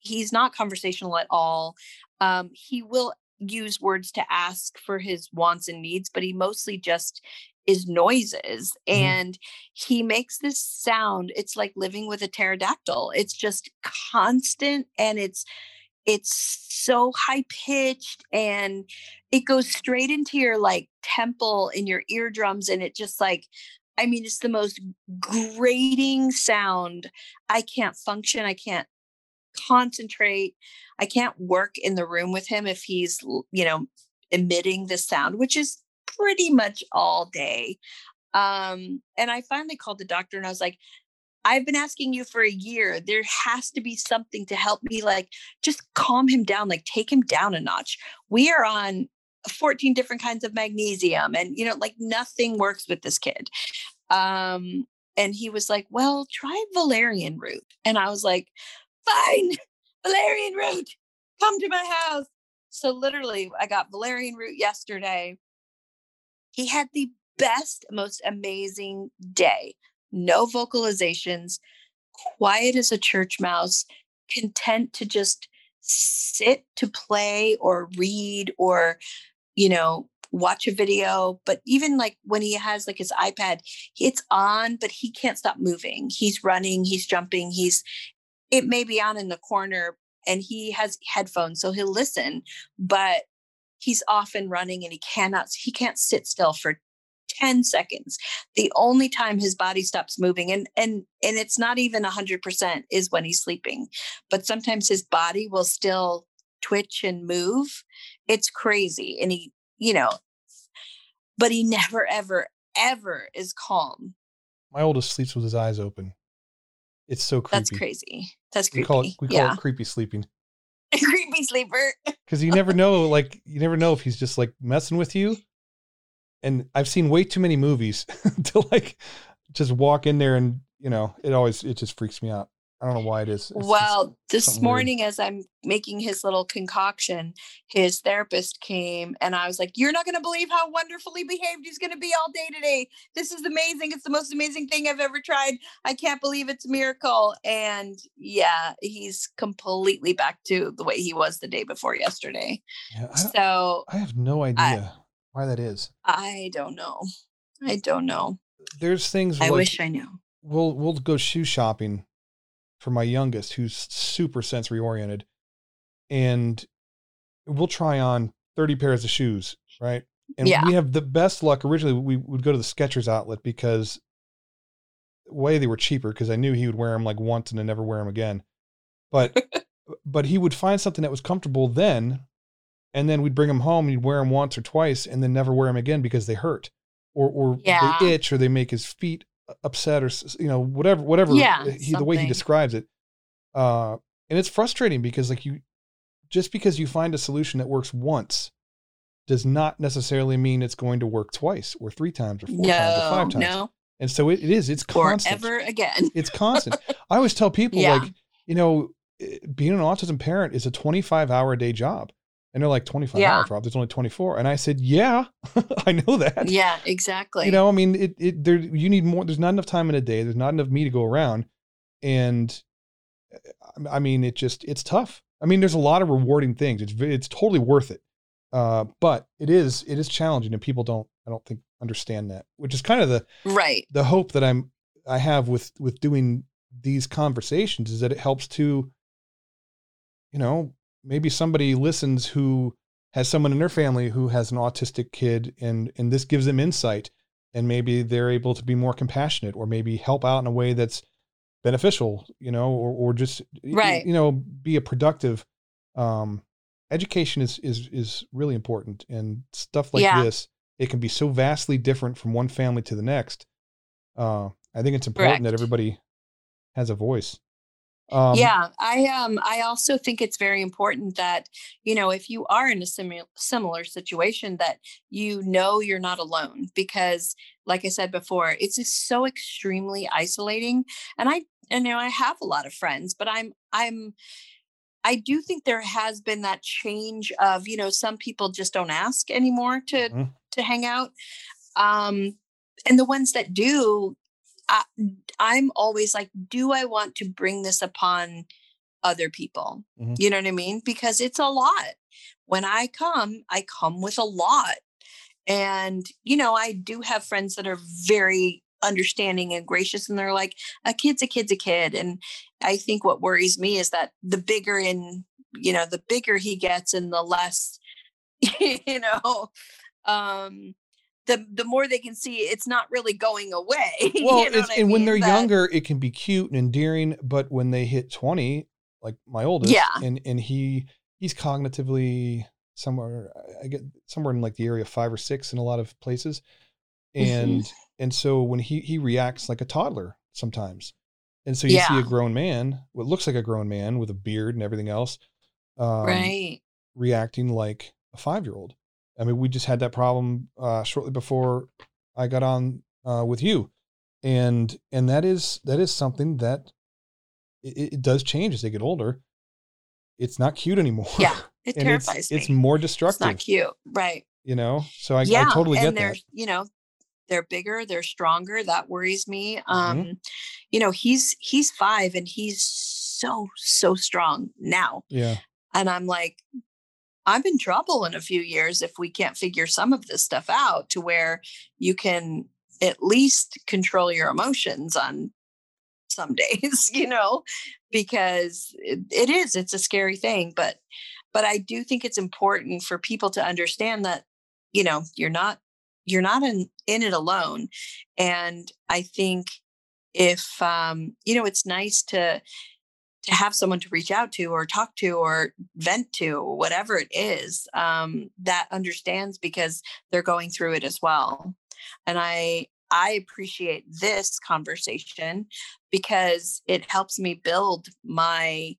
he's not conversational at all. Um, he will use words to ask for his wants and needs, but he mostly just is noises Mhm. and he makes this sound it's like living with a pterodactyl it's just constant and it's it's so high pitched and it goes straight into your like temple in your eardrums and it just like i mean it's the most grating sound i can't function i can't concentrate i can't work in the room with him if he's you know emitting this sound which is pretty much all day um and i finally called the doctor and i was like I've been asking you for a year. There has to be something to help me, like, just calm him down, like, take him down a notch. We are on 14 different kinds of magnesium, and, you know, like, nothing works with this kid. Um, and he was like, Well, try valerian root. And I was like, Fine, valerian root, come to my house. So, literally, I got valerian root yesterday. He had the best, most amazing day no vocalizations, quiet as a church mouse, content to just sit to play or read or, you know, watch a video. But even like when he has like his iPad, it's on, but he can't stop moving. He's running, he's jumping, he's, it may be on in the corner and he has headphones, so he'll listen, but he's off and running and he cannot, he can't sit still for 10 seconds. The only time his body stops moving and and and it's not even 100% is when he's sleeping but sometimes his body will still twitch and move. It's crazy and he you know but he never ever ever is calm. My oldest sleeps with his eyes open. It's so creepy. that's crazy. That's We creepy call it we call yeah. it creepy sleeping creepy sleeper because you never know. Like you never know if he's just like messing with you. And I've seen way too many movies to like just walk in there and you know it always it just freaks me out. I don't know why it is. It's well this something weird. morning as i'm making his little concoction his therapist came and i was like you're not going to believe how wonderfully behaved he's going to be all day today. This is amazing. It's the most amazing thing i've ever tried. I can't believe it's a miracle. And yeah he's completely back to the way he was the day before yesterday. Yeah, I, so I have no idea why that is. i don't know. I don't know. There's things i like wish i knew. we'll we'll go shoe shopping for my youngest who's super sensory oriented and we'll try on 30 pairs of shoes right and Yeah. we have the best luck originally we would go to the Skechers outlet because way they were cheaper because i knew he would wear them like once and then never wear them again but but he would find something that was comfortable then and then we'd bring them home and he'd wear them once or twice and then never wear them again because they hurt or or Yeah. they itch or they make his feet upset or you know whatever whatever Yeah, he, the way he describes it uh and it's frustrating because like you just because you find a solution that works once does not necessarily mean it's going to work twice or three times or four times or five times. no. And so it, it is it's constant. Or ever again. It's constant. I always tell people Yeah. like you know eh, being an autism parent is a 25 hour a day job and they're like 25 Yeah. hours rob. There's only 24 and i said yeah i know that. Yeah exactly. You know i mean it, it there you need more there's not enough time in a day. There's not enough me to go around. And uh, i mean it just it's tough. I mean there's a lot of rewarding things. It's it's totally worth it. Uh but it is it is challenging and people don't i don't think understand that which is kind of the right. the hope that i'm i have with with doing these conversations is that it helps to you know, maybe somebody listens who has someone in their family who has an autistic kid and and this gives them insight and maybe they're able to be more compassionate or maybe help out in a way that's beneficial, you know, or or just right. you know, be a productive um education is is is really important and stuff like Yeah. this it can be so vastly different from one family to the next uh i think it's important that everybody has a voice um yeah, I um I also think it's very important that you know if you are in a similar similar situation that you know you're not alone because like I said before it's just so extremely isolating and I and you know I have a lot of friends but I'm I'm I do think there has been that change of you know some people just don't ask anymore to Mhm. to hang out um and the ones that do I, i'm always like do i want to bring this upon other people? Mhm. you know what i mean? Because it's a lot. When i come i come with a lot. And you know i do have friends that are very understanding and gracious and they're like a kid's a kid's a kid. And i think what worries me is that the bigger in you know the bigger he gets and the less you know um the the more they can see it's not really going away you well know it's, what I and when they're That- younger it can be cute and endearing but when they hit 20 like my oldest Yeah. and and he he's cognitively somewhere i get somewhere in like the area of five or six in a lot of places Mhm. and and so when he he reacts like a toddler sometimes and so you see a grown man what looks like a grown man with a beard and everything else um, right reacting like a five year old i mean we just had that problem uh shortly before i got on uh with you. And and that is that is something that it, it does change as they get older. It's not cute anymore. Yeah it and terrifies it's me. It's more destructive. it's not cute right. You know? So i, yeah I totally and get they're that. you know they're bigger they're stronger that worries me. Mm-hmm. um you know he's he's five and he's so so strong now. Yeah. And i'm like i'm in trouble in a few years if we can't figure some of this stuff out to where you can at least control your emotions on some days you know because it, it is it's a scary thing but but i do think it's important for people to understand that you know you're not you're not in in it alone. And i think if um you know it's nice to to have someone to reach out to or talk to or vent to whatever it is um that understands because they're going through it as well. And i i appreciate this conversation because it helps me build my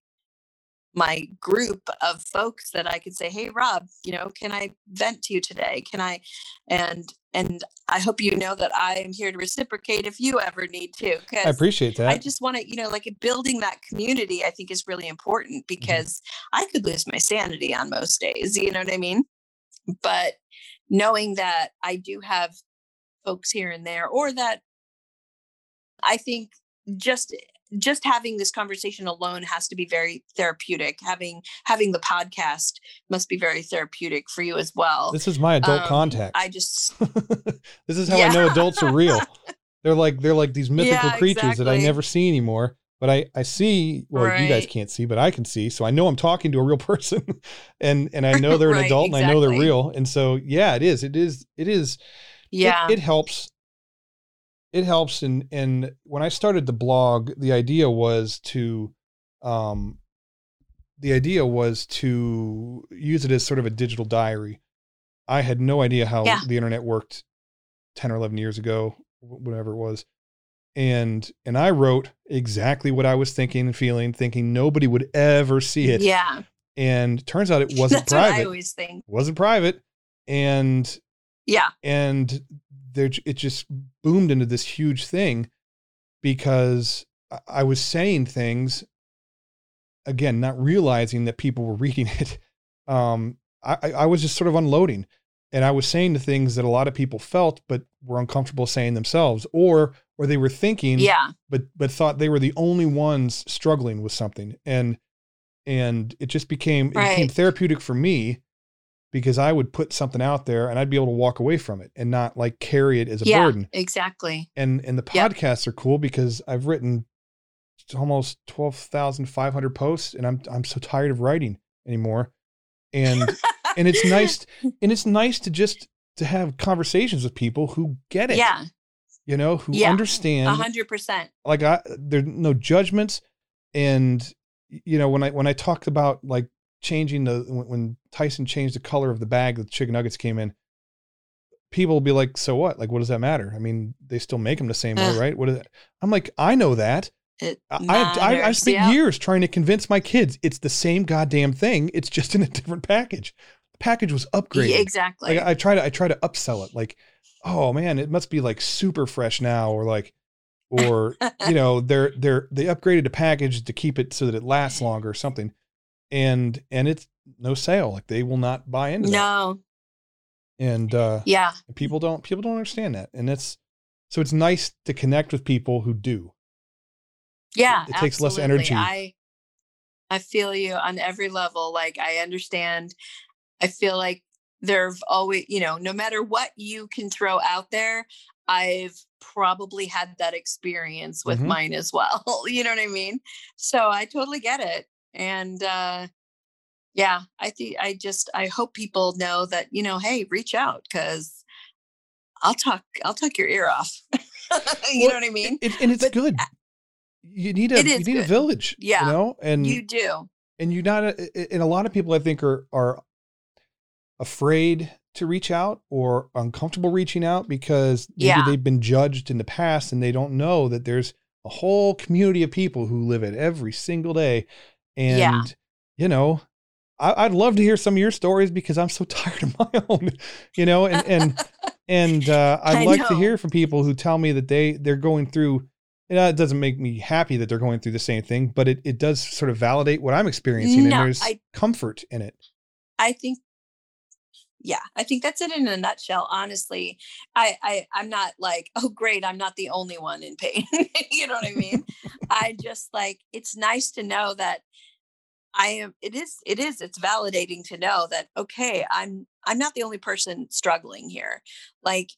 my group of folks that I could say, "Hey, Rob, you know, can I vent to you today? Can I?" And and I hope you know that I am here to reciprocate if you ever need to. i appreciate that I just want to, you know, like building that community. I think is really important mm-hmm. because I could lose my sanity on most days. You know what I mean? But knowing that I do have folks here and there, or that I think just just having this conversation alone has to be very therapeutic having having the podcast must be very therapeutic for you as well this is my adult Um, contact i just this is how I know adults are real. They're like they're like these mythical Yeah, creatures that I never see anymore. But I I see well you guys can't see, but I can see. So I know I'm talking to a real person, and and I know they're an Right, adult and I know they're real. And so yeah, it is. It is. It is. it- yeah It, helps. It helps. And and when I started the blog, the idea was to, um, the idea was to use it as sort of a digital diary. I had no idea how Yeah. the internet worked 10 or 11 years ago, whatever it was. And and I wrote exactly what I was thinking and feeling, thinking nobody would ever see it. yeah And turns out it wasn't that's what i private. always think It wasn't private. And yeah and there it just boomed into this huge thing because I- was saying things again, not realizing that people were reading it. Um, I, I- I was just sort of unloading, and I was saying the things that a lot of people felt, but were uncomfortable saying themselves, or or they were thinking, yeah. but but thought they were the only ones struggling with something, and and it just became it became therapeutic for me because I would put something out there and I'd be able to walk away from it and not like carry it as a yeah burden. exactly And and the Yep. podcasts are cool because I've written almost 12,500 posts and I'm I'm so tired of writing anymore. And and it's nice and it's nice to just to have conversations with people who get it. Yeah. You know, who Yeah, understand A hundred percent. like I there's no judgments and you know when I when I talked about like changing the when, when Tyson changed the color of the bag that the chicken nuggets came in people will be like so what? Like what does that matter? I mean they still make them the same way right? What is that I'm like I know that. It I I, I, I spent yeah. years trying to convince my kids it's the same goddamn thing it's just in a different package. The package was upgraded. Yeah, exactly. like I try to I try to upsell it like oh man it must be like super fresh now or like or you know they're they're they upgraded the package to keep it so that it lasts longer or something and and it's no sale like they will not buy into that no. and uh Yeah. people don't people don't understand that and it's so it's nice to connect with people who do Yeah. it takes less energy. I I feel you on every level. Like I understand. I feel like there've always, you know, no matter what you can throw out there, I've probably had that experience with Mhm. mine as well. you know what I mean? So I totally get it. And uh yeah, I think I just I hope people know that, you know, hey, reach out because I'll talk I'll talk your ear off. you know what I mean? it, and it's But good you need a you need a village Yeah. you know and You do. and you not and a lot of people i think are are afraid to reach out or uncomfortable reaching out because maybe Yeah. they've been judged in the past and they don't know that there's a whole community of people who live it every single day and Yeah. you know I, i'd love to hear some of your stories because i'm so tired of my own you know and and and uh, i'd I like to hear from people who tell me that they they're going through you know, it doesn't make me happy that they're going through the same thing, but it, it does sort of validate what I'm experiencing, No, and there's I- comfort in it. I think yeah, I think that's it in a nutshell. Honestly, I, I I'm not like, oh great, I'm not the only one in pain. you know what I mean? I just like it's nice to know that I am it is it is it's validating to know that okay, I'm I'm not the only person struggling here. Like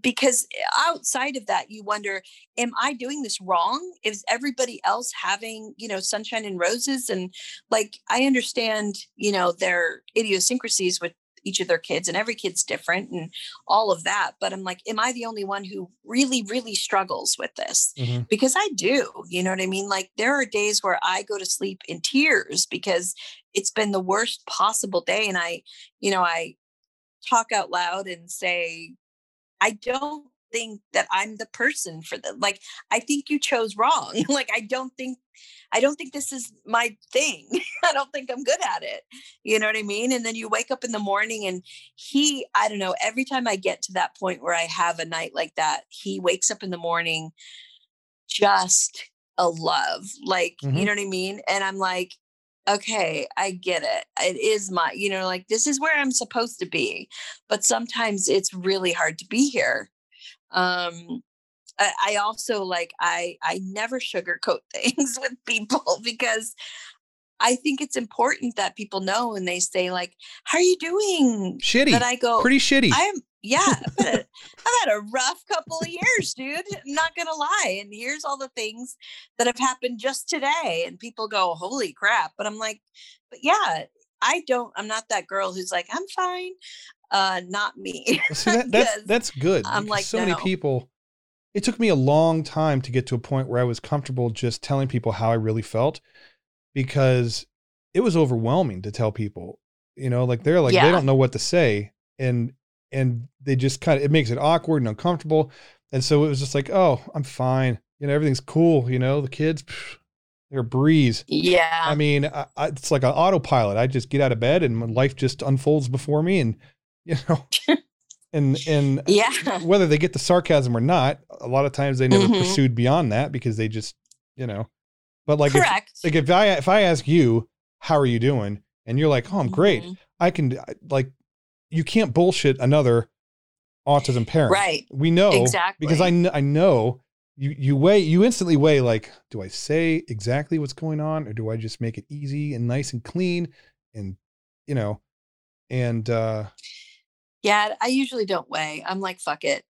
because eh, outside of that you wonder am i doing this wrong is everybody else having you know sunshine and roses and like i understand you know their idiosyncrasies with each of their kids and every kid's different and all of that but i'm like am i the only one who really really struggles with this Mhm. because i do you know what i mean like there are days where i go to sleep in tears because it's been the worst possible day and i you know i talk out loud and say I don't think that I'm the person for them. Like I think you chose wrong. like I don't think I don't think this is my thing. I don't think I'm good at it. You know what I mean? And then you wake up in the morning and he, I don't know, every time I get to that point where I have a night like that, he wakes up in the morning just a love. Like, Mhm. you know what I mean? And I'm like, okay, I get it. It is my, you know, like this is where I'm supposed to be. But sometimes it's really hard to be here. Um I, I also like I I never sugarcoat things with people because I think it's important that people know and they say like, "How are you doing?" Shitty, That I go, pretty shitty. I'm yeah, I've had, a, I've had a rough couple of years, dude. I'm not gonna lie. And here's all the things that have happened just today. And people go, "Holy crap!" But I'm like, but yeah, I don't. I'm not that girl who's like, "I'm fine." Uh, not me. See, that, that's that's good. I'm like, so many people. It took me a long time to get to a point where I was comfortable just telling people how I really felt, because it was overwhelming to tell people. You know, like they're like they don't know what to say, and and they just kind of it makes it awkward and uncomfortable, and so it was just like, oh, I'm fine. You know, everything's cool. You know, the kids, pff, they're a breeze. yeah. I mean, I, I, it's like an autopilot. I just get out of bed and my life just unfolds before me, and you know, and and yeah. whether they get the sarcasm or not, a lot of times they never Mhm. pursued beyond that because they just, you know. But like, if, Correct. like if I if I ask you how are you doing, and you're like, oh, I'm great, Mhm. I can like, you can't bullshit another autism parent, Right. We know Exactly. because I kn- I know you you weigh you instantly weigh like, do I say exactly what's going on, or do I just make it easy and nice and clean, and you know, and uh Yeah, I usually don't weigh. I'm like, fuck it.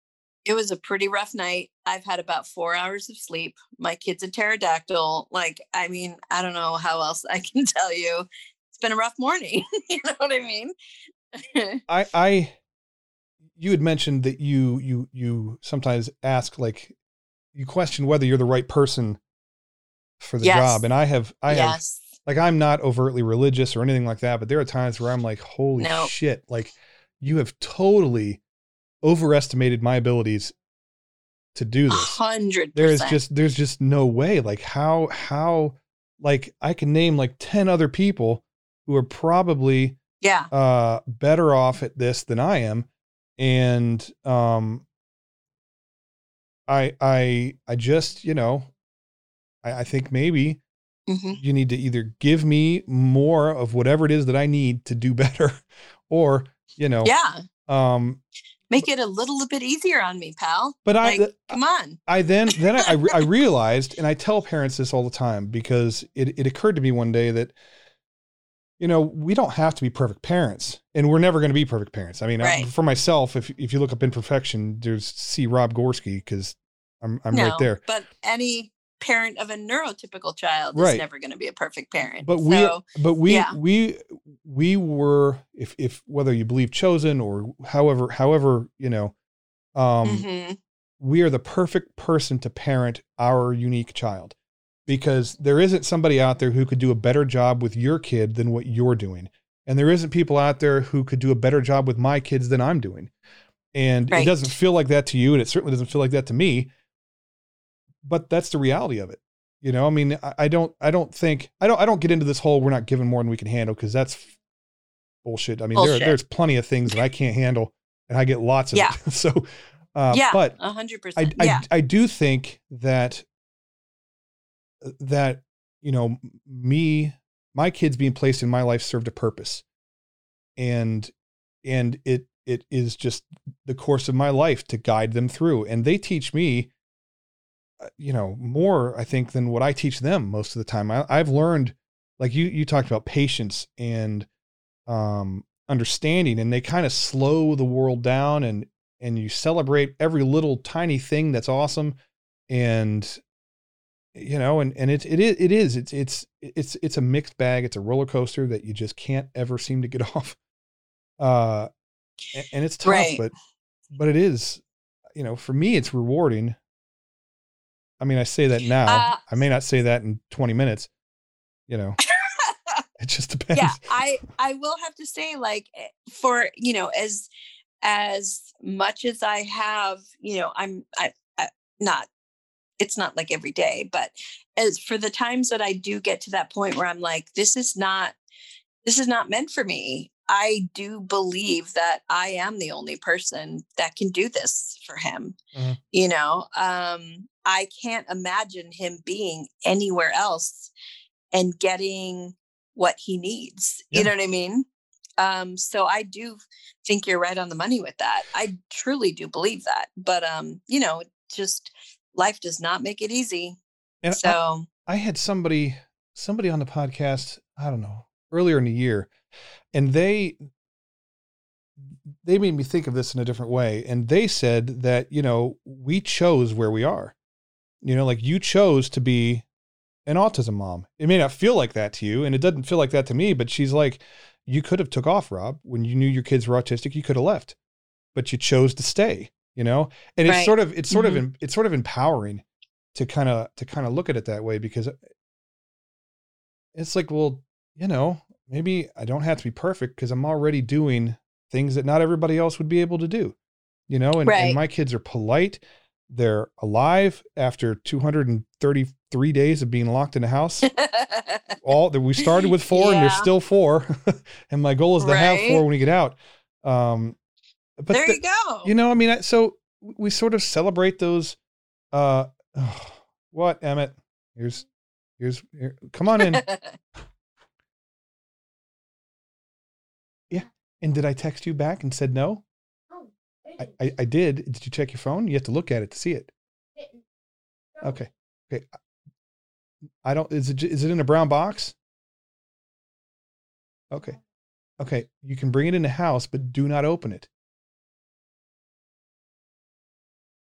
it was a pretty rough night. I've had about four hours of sleep. My kid's a pterodactyl. Like, I mean, I don't know how else I can tell you. It's been a rough morning. you know what I mean? I, I, you had mentioned that you, you, you sometimes ask, like, you question whether you're the right person for the Yes. job. And I have, I have, like, I'm not overtly religious or anything like that, but there are times where I'm like, holy No. shit. Like, you have totally overestimated my abilities to do this. hundred there is just there's just no way like how how like i can name like 10 other people who are probably yeah. uh better off at this than i am and um i i i just you know i i think maybe hmm you need to either give me more of whatever it is that i need to do better or you know Yeah. um Make it a little bit easier on me, pal. but i Like, come on. I then then I, I, re- I realized, and I tell parents this all the time because it, it occurred to me one day that, you know, we don't have to be perfect parents, and we're never going to be perfect parents. I mean, I- for myself, if if you look up imperfection, there's see Rob Gorski because I'm I'm no, right there. But any parent of a neurotypical child Right. is never going to be a perfect parent. But we so, but we yeah. we we were if if whether you believe chosen or however however you know, um, mhm. we are the perfect person to parent our unique child because there isn't somebody out there who could do a better job with your kid than what you're doing and there isn't people out there who could do a better job with my kids than i'm doing and it doesn't feel like that to you and it certainly doesn't feel like that to me but that's the reality of it you know i mean i, I don't i don't think i don't i don't get into this whole we're not giving more than we can handle because that's bullshit i mean there, there's plenty of things that i can't handle and i get lots of Yeah. it so uh, yeah. but A hundred percent. I, Yeah. I do think that that you know me my kids being placed in my life served a purpose and and it it is just the course of my life to guide them through and they teach me uh, you know more i think than what i teach them most of the time. I, i've learned like you you talked about patience and um understanding and they kind of slow the world down and and you celebrate every little tiny thing that's awesome and you know and and it it is it is it's it's it's it's a mixed bag. It's a roller coaster that you just can't ever seem to get off. Uh a- and it's tough Right. but but it is you know for me it's rewarding i mean i say that now. Uh, i may not say that in 20 minutes you know. It just depends. Yeah i i will have to say like eh, for you know as as much as i have you know i'm i, I not it's not like every day but as for the times that i do get to that point where i'm like this is not this is not meant for me i do believe that i am the only person that can do this for him Mhm. you know um i can't imagine him being anywhere else and getting what he needs. Yeah. You know what I mean? Um, so I do think you're right on the money with that. I truly do believe that. But um, you know, just life does not make it easy. and I- So I had somebody somebody on the podcast, I don't know, earlier in the year, and they they made me think of this in a different way. And they said that, you know, we chose where we are. You know, like you chose to be an autism mom. It may not feel like that to you, and it doesn't feel like that to me, but she's like, you could have took off, Rob, when you knew your kids were autistic, you could have left. But you chose to stay, you know? And it's sort of it's sort Mhm. of it's sort of empowering to kind of to kind of look at it that way because it's like, well, you know, maybe I don't have to be perfect because I'm already doing things that not everybody else would be able to do. You know, and, and my kids are polite. They're alive after 233 days of being locked in the house. All that we started with four and there's still four. and my goal is to have four when we get out. Um, but there the- you go. you know, I mean, I- so we sort of celebrate those. Uh, what, Emmett? Here's, here's, here, come on in. Yeah. And did I text you back and said no? I, I, I did. Did you check your phone? You have to look at it to see it. Okay. Okay. I don't. Is it is it in a brown box? Okay. Okay. You can bring it in the house, but do not open it.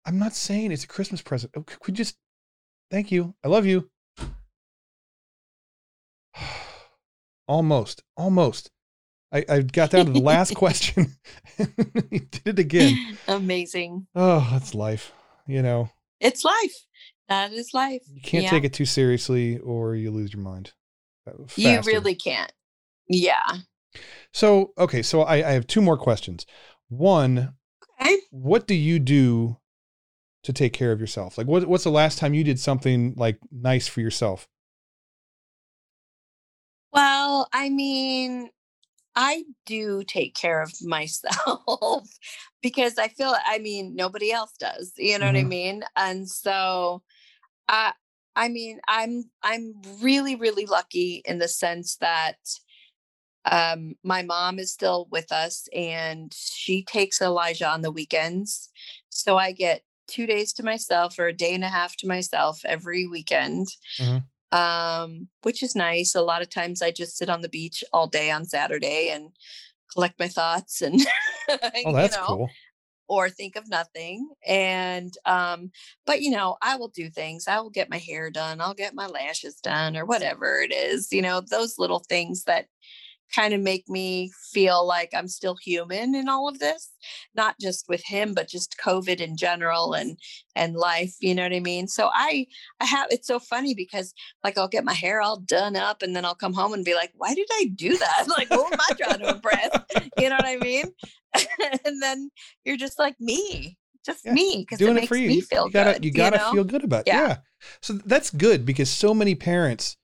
I'm not saying it's a Christmas present. Oh, Could we just thank you? I love you. almost, almost. I, I got down to the last question. you did it again. Amazing. Oh, that's life. You know, It's life. That is life. you can't Yeah. take it too seriously or you lose your mind. uh, You really can't. Yeah. So, okay, so I, I have two more questions. One, Okay. what do you do to take care of yourself? Like, what, what's the last time you did something like nice for yourself? Well, I mean, I do take care of myself because I feel, I mean, nobody else does. You know what I Mhm. mean? And so, I, I mean, I'm I'm really really lucky in the sense that um, my mom is still with us and she takes Elijah on the weekends, so I get two days to myself or a day and a half to myself every weekend Mhm. Um, which is nice. A lot of times I just sit on the beach all day on Saturday and collect my thoughts and Oh, that's you know, cool. or think of nothing. And um, but you know, I will do things. I will get my hair done, I'll get my lashes done or whatever it is, you know, those little things that kind of make me feel like I'm still human in all of this, not just with him, but just COVID in general and and life, you know what I mean? So I I have it's so funny because like I'll get my hair all done up and then I'll come home and be like, why did I do that? Like who am I trying to impress? You know what I mean? and then you're just like me, just Yeah, me, because it Doing makes it for you. me You- feel you gotta, good. you gotta know? feel good about it. Yeah. Yeah. So that's good because so many parents,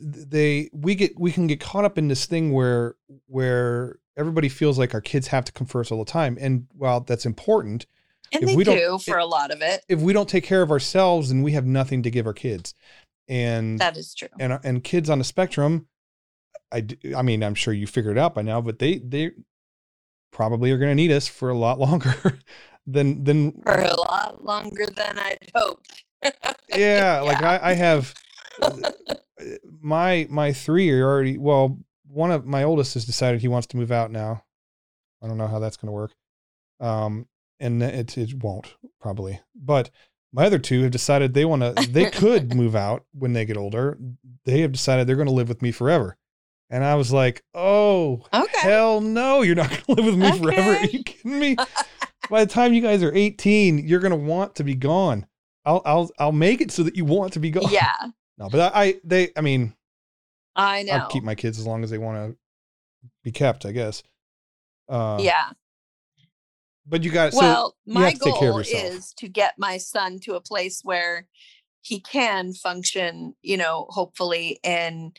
they, we get, we can get caught up in this thing where, where everybody feels like our kids have to come first all the time. And while that's important, and if they we don't- do for a lot of it. if we don't take care of ourselves, then we have nothing to give our kids. And That is true. and and kids on the spectrum, i i mean I'm sure you figured it out by now, but they they probably are going to need us for a lot longer than than For a lot longer than I'd hoped. yeah, Like I I have my my three are already well one of my oldest has decided he wants to move out now. I don't know how that's going to work. Um and it it won't probably. But my other two have decided they want to they could move out when they get older. They have decided they're going to live with me forever. And I was like, "Oh, Okay. hell no, you're not going to live with me forever. Are you kidding me? By the time you guys are 18, you're going to want to be gone. I'll I'll I'll make it so that you want to be gone. Yeah, No, but I, I they I mean, I know. I'll keep my kids as long as they want to be kept, I guess. Uh, yeah. But you got well, you my have take care of goal is to get my son to a place where he can function, you know, hopefully in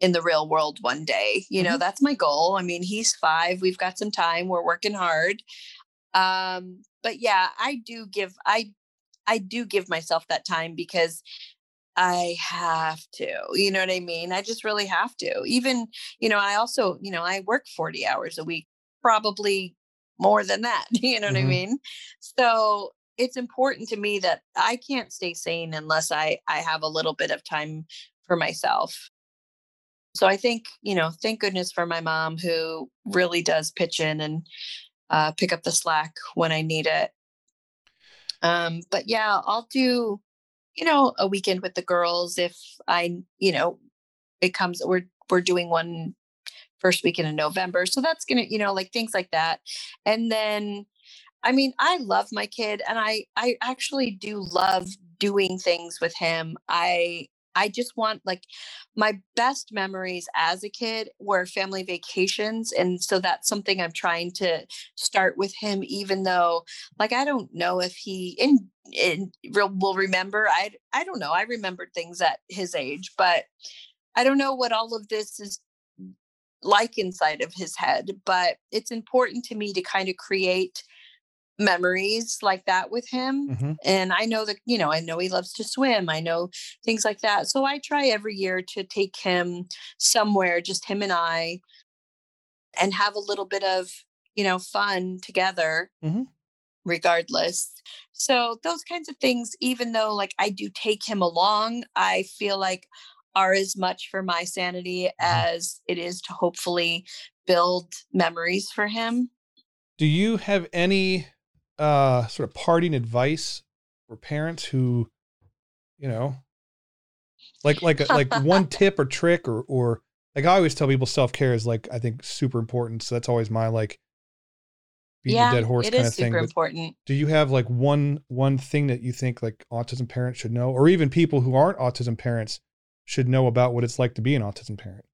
in the real world one day. You know, Mhm. that's my goal. I mean, he's 5. We've got some time. We're working hard. Um, but yeah, I do give I I do give myself that time because I have to. You know what I mean? I just really have to. Even, you know, I also, you know, I work 40 hours a week, probably more than that. You know what I Mhm. mean? So it's important to me that I can't stay sane unless I I have a little bit of time for myself. So I think, you know, thank goodness for my mom who really does pitch in and uh, pick up the slack when I need it. Um, but yeah, I'll do, you know, a weekend with the girls if I, you know, it comes. We're we're doing one first weekend in November, so that's gonna, you know, like things like that. And then, I mean, I love my kid, and I I actually do love doing things with him. I I just want like my best memories as a kid were family vacations and so that's something I'm trying to start with him even though like I don't know if he in in will remember I I don't know I remembered things at his age but I don't know what all of this is like inside of his head but it's important to me to kind of create memories like that with him Mhm. and I know that you know I know he loves to swim I know things like that so I try every year to take him somewhere just him and I and have a little bit of you know fun together Mhm. regardless so those kinds of things even though like I do take him along I feel like are as much for my sanity as it is to hopefully build memories for him do you have any uh, sort of parting advice for parents who, you know, like like like one tip or trick or or like I always tell people self care is like I think super important. So that's always my like beating yeah, a dead horse kind of thing. super important. do you have like one one thing that you think like autism parents should know, or even people who aren't autism parents should know about what it's like to be an autism parent?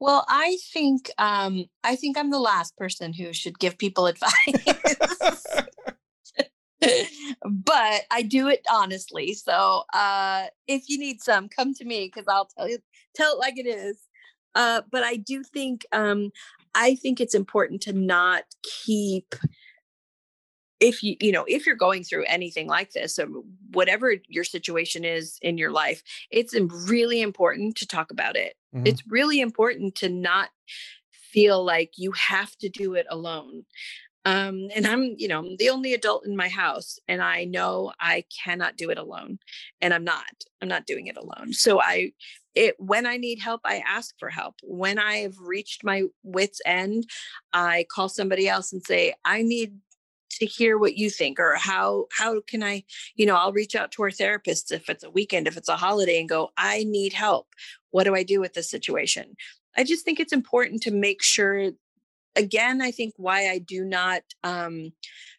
Well, I think um, I think I'm the last person who should give people advice. but I do it honestly. So uh, if you need some, come to me because I'll tell you tell it like it is. Uh, but I do think um, I think it's important to not keep if you you know if you're going through anything like this or whatever your situation is in your life it's really important to talk about it Mhm. it's really important to not feel like you have to do it alone. Um and i'm you know I'm the only adult in my house and i know i cannot do it alone and i'm not i'm not doing it alone. So i it when i need help i ask for help. When i have reached my wits end i call somebody else and say i need to hear what you think or how how can i you know i'll reach out to our therapists if it's a weekend if it's a holiday and go i need help what do i do with this situation i just think it's important to make sure again i think why i do not um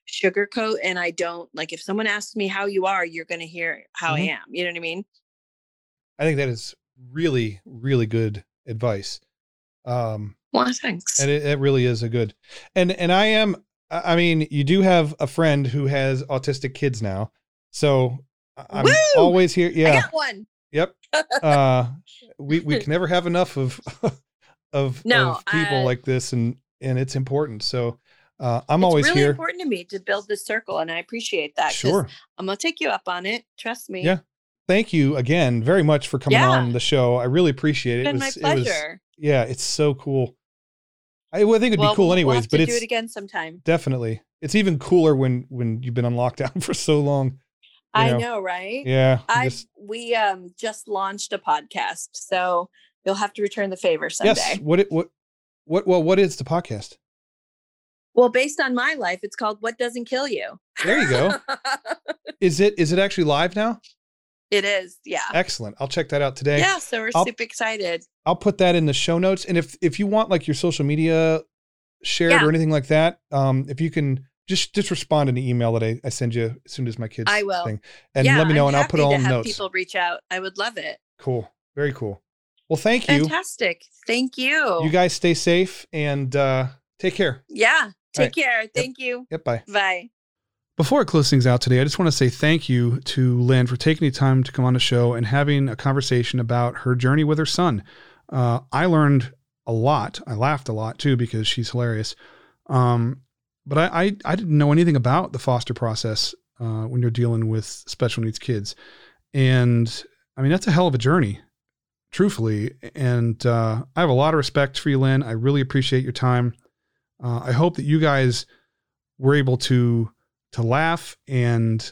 sugarcoat and i don't like if someone asks me how you are you're going to hear how Mhm. i am you know what i mean I think that is really really good advice. Um, well thanks and it, it really is a good and and i am i mean you do have a friend who has autistic kids now so i'm Woo! always here Yeah, i got one. Yep. Uh we we can never have enough of of, No, of people like this and and it's important so uh i'm it's always really here. important to me to build this circle and i appreciate that. sure. I'm gonna take you up on it trust me. Yeah, thank you again very much for coming Yeah. on the show i really appreciate it. It's been it my was, it was pleasure. Yeah it's so cool i, well, I think it'd well, be cool we'll anyways but it's do it again sometime definitely it's even cooler when when you've been on lockdown for so long I know. know, right? Yeah. I just- we um just launched a podcast, so you'll have to return the favor someday. yes. What it what what well what is the podcast? Well, based on my life, it's called "What Doesn't Kill You." There you go. Is it is it actually live now? It is, yeah, Excellent. I'll check that out today. yeah. So we're I'll- super excited. I'll put that in the show notes. And if if you want like your social media shared Yeah. or anything like that, um, if you can just just respond in the email that I, I send you as soon as my kids I will. thing. And yeah, let me know I'm and I'll put all to have notes. People reach out. I would love it. Cool. Very cool. Well, thank you. Fantastic. Thank you. You guys stay safe and uh take care. yeah. Take right. care. Thank you. Yep, bye. Bye. Before I close things out today, I just want to say thank you to Lynn for taking the time to come on the show and having a conversation about her journey with her son. Uh, I learned a lot. I laughed a lot too because she's hilarious. Um, but I, I, I didn't know anything about the foster process uh, when you're dealing with special needs kids. And I mean, that's a hell of a journey, truthfully. And uh, I have a lot of respect for you, Lynn. I really appreciate your time. Uh, I hope that you guys were able to to laugh and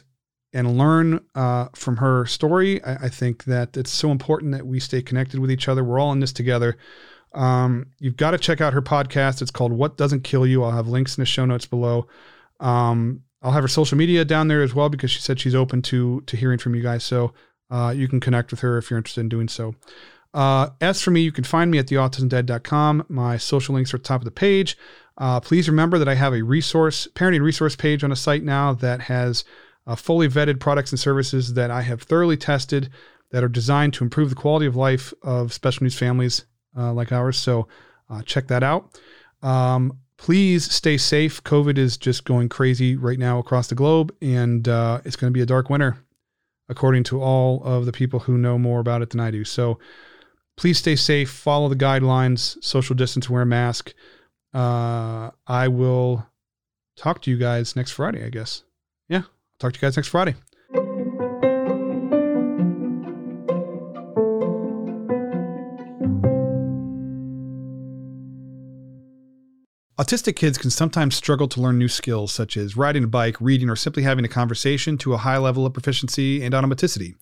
and learn uh, from her story. I, I think that it's so important that we stay connected with each other. We're all in this together. Um, you've got to check out her podcast. It's called What Doesn't Kill You. I'll have links in the show notes below. Um, I'll have her social media down there as well because she said she's open to to hearing from you guys. So uh, you can connect with her if you're interested in doing so. Uh, as for me, you can find me at theautismdad.com. My social links are at the top of the page. Uh, please remember that I have a resource, parenting resource page on a site now that has uh, fully vetted products and services that I have thoroughly tested that are designed to improve the quality of life of special needs families uh, like ours. So uh, check that out. Um, please stay safe. COVID is just going crazy right now across the globe, and uh, it's going to be a dark winter, according to all of the people who know more about it than I do. So please stay safe, follow the guidelines, social distance, wear a mask. Uh, I will talk to you guys next Friday, I guess. Yeah, I'll talk to you guys next Friday. Autistic kids can sometimes struggle to learn new skills such as riding a bike, reading, or simply having a conversation to a high level of proficiency and automaticity.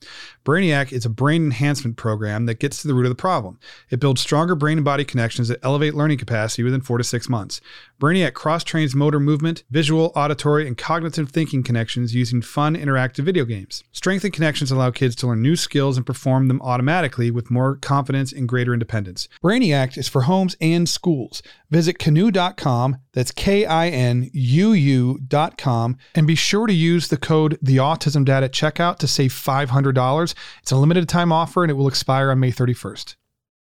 Brainiac is a brain enhancement program that gets to the root of the problem. It builds stronger brain and body connections that elevate learning capacity within four to six months. Brainiac cross trains motor movement, visual, auditory, and cognitive thinking connections using fun, interactive video games. Strengthened connections allow kids to learn new skills and perform them automatically with more confidence and greater independence. Brainiac is for homes and schools. Visit kinuu.com, that's K I N U U.com, and be sure to use the code The Autism at checkout to save $500. It's a limited time offer and it will expire on May 31st.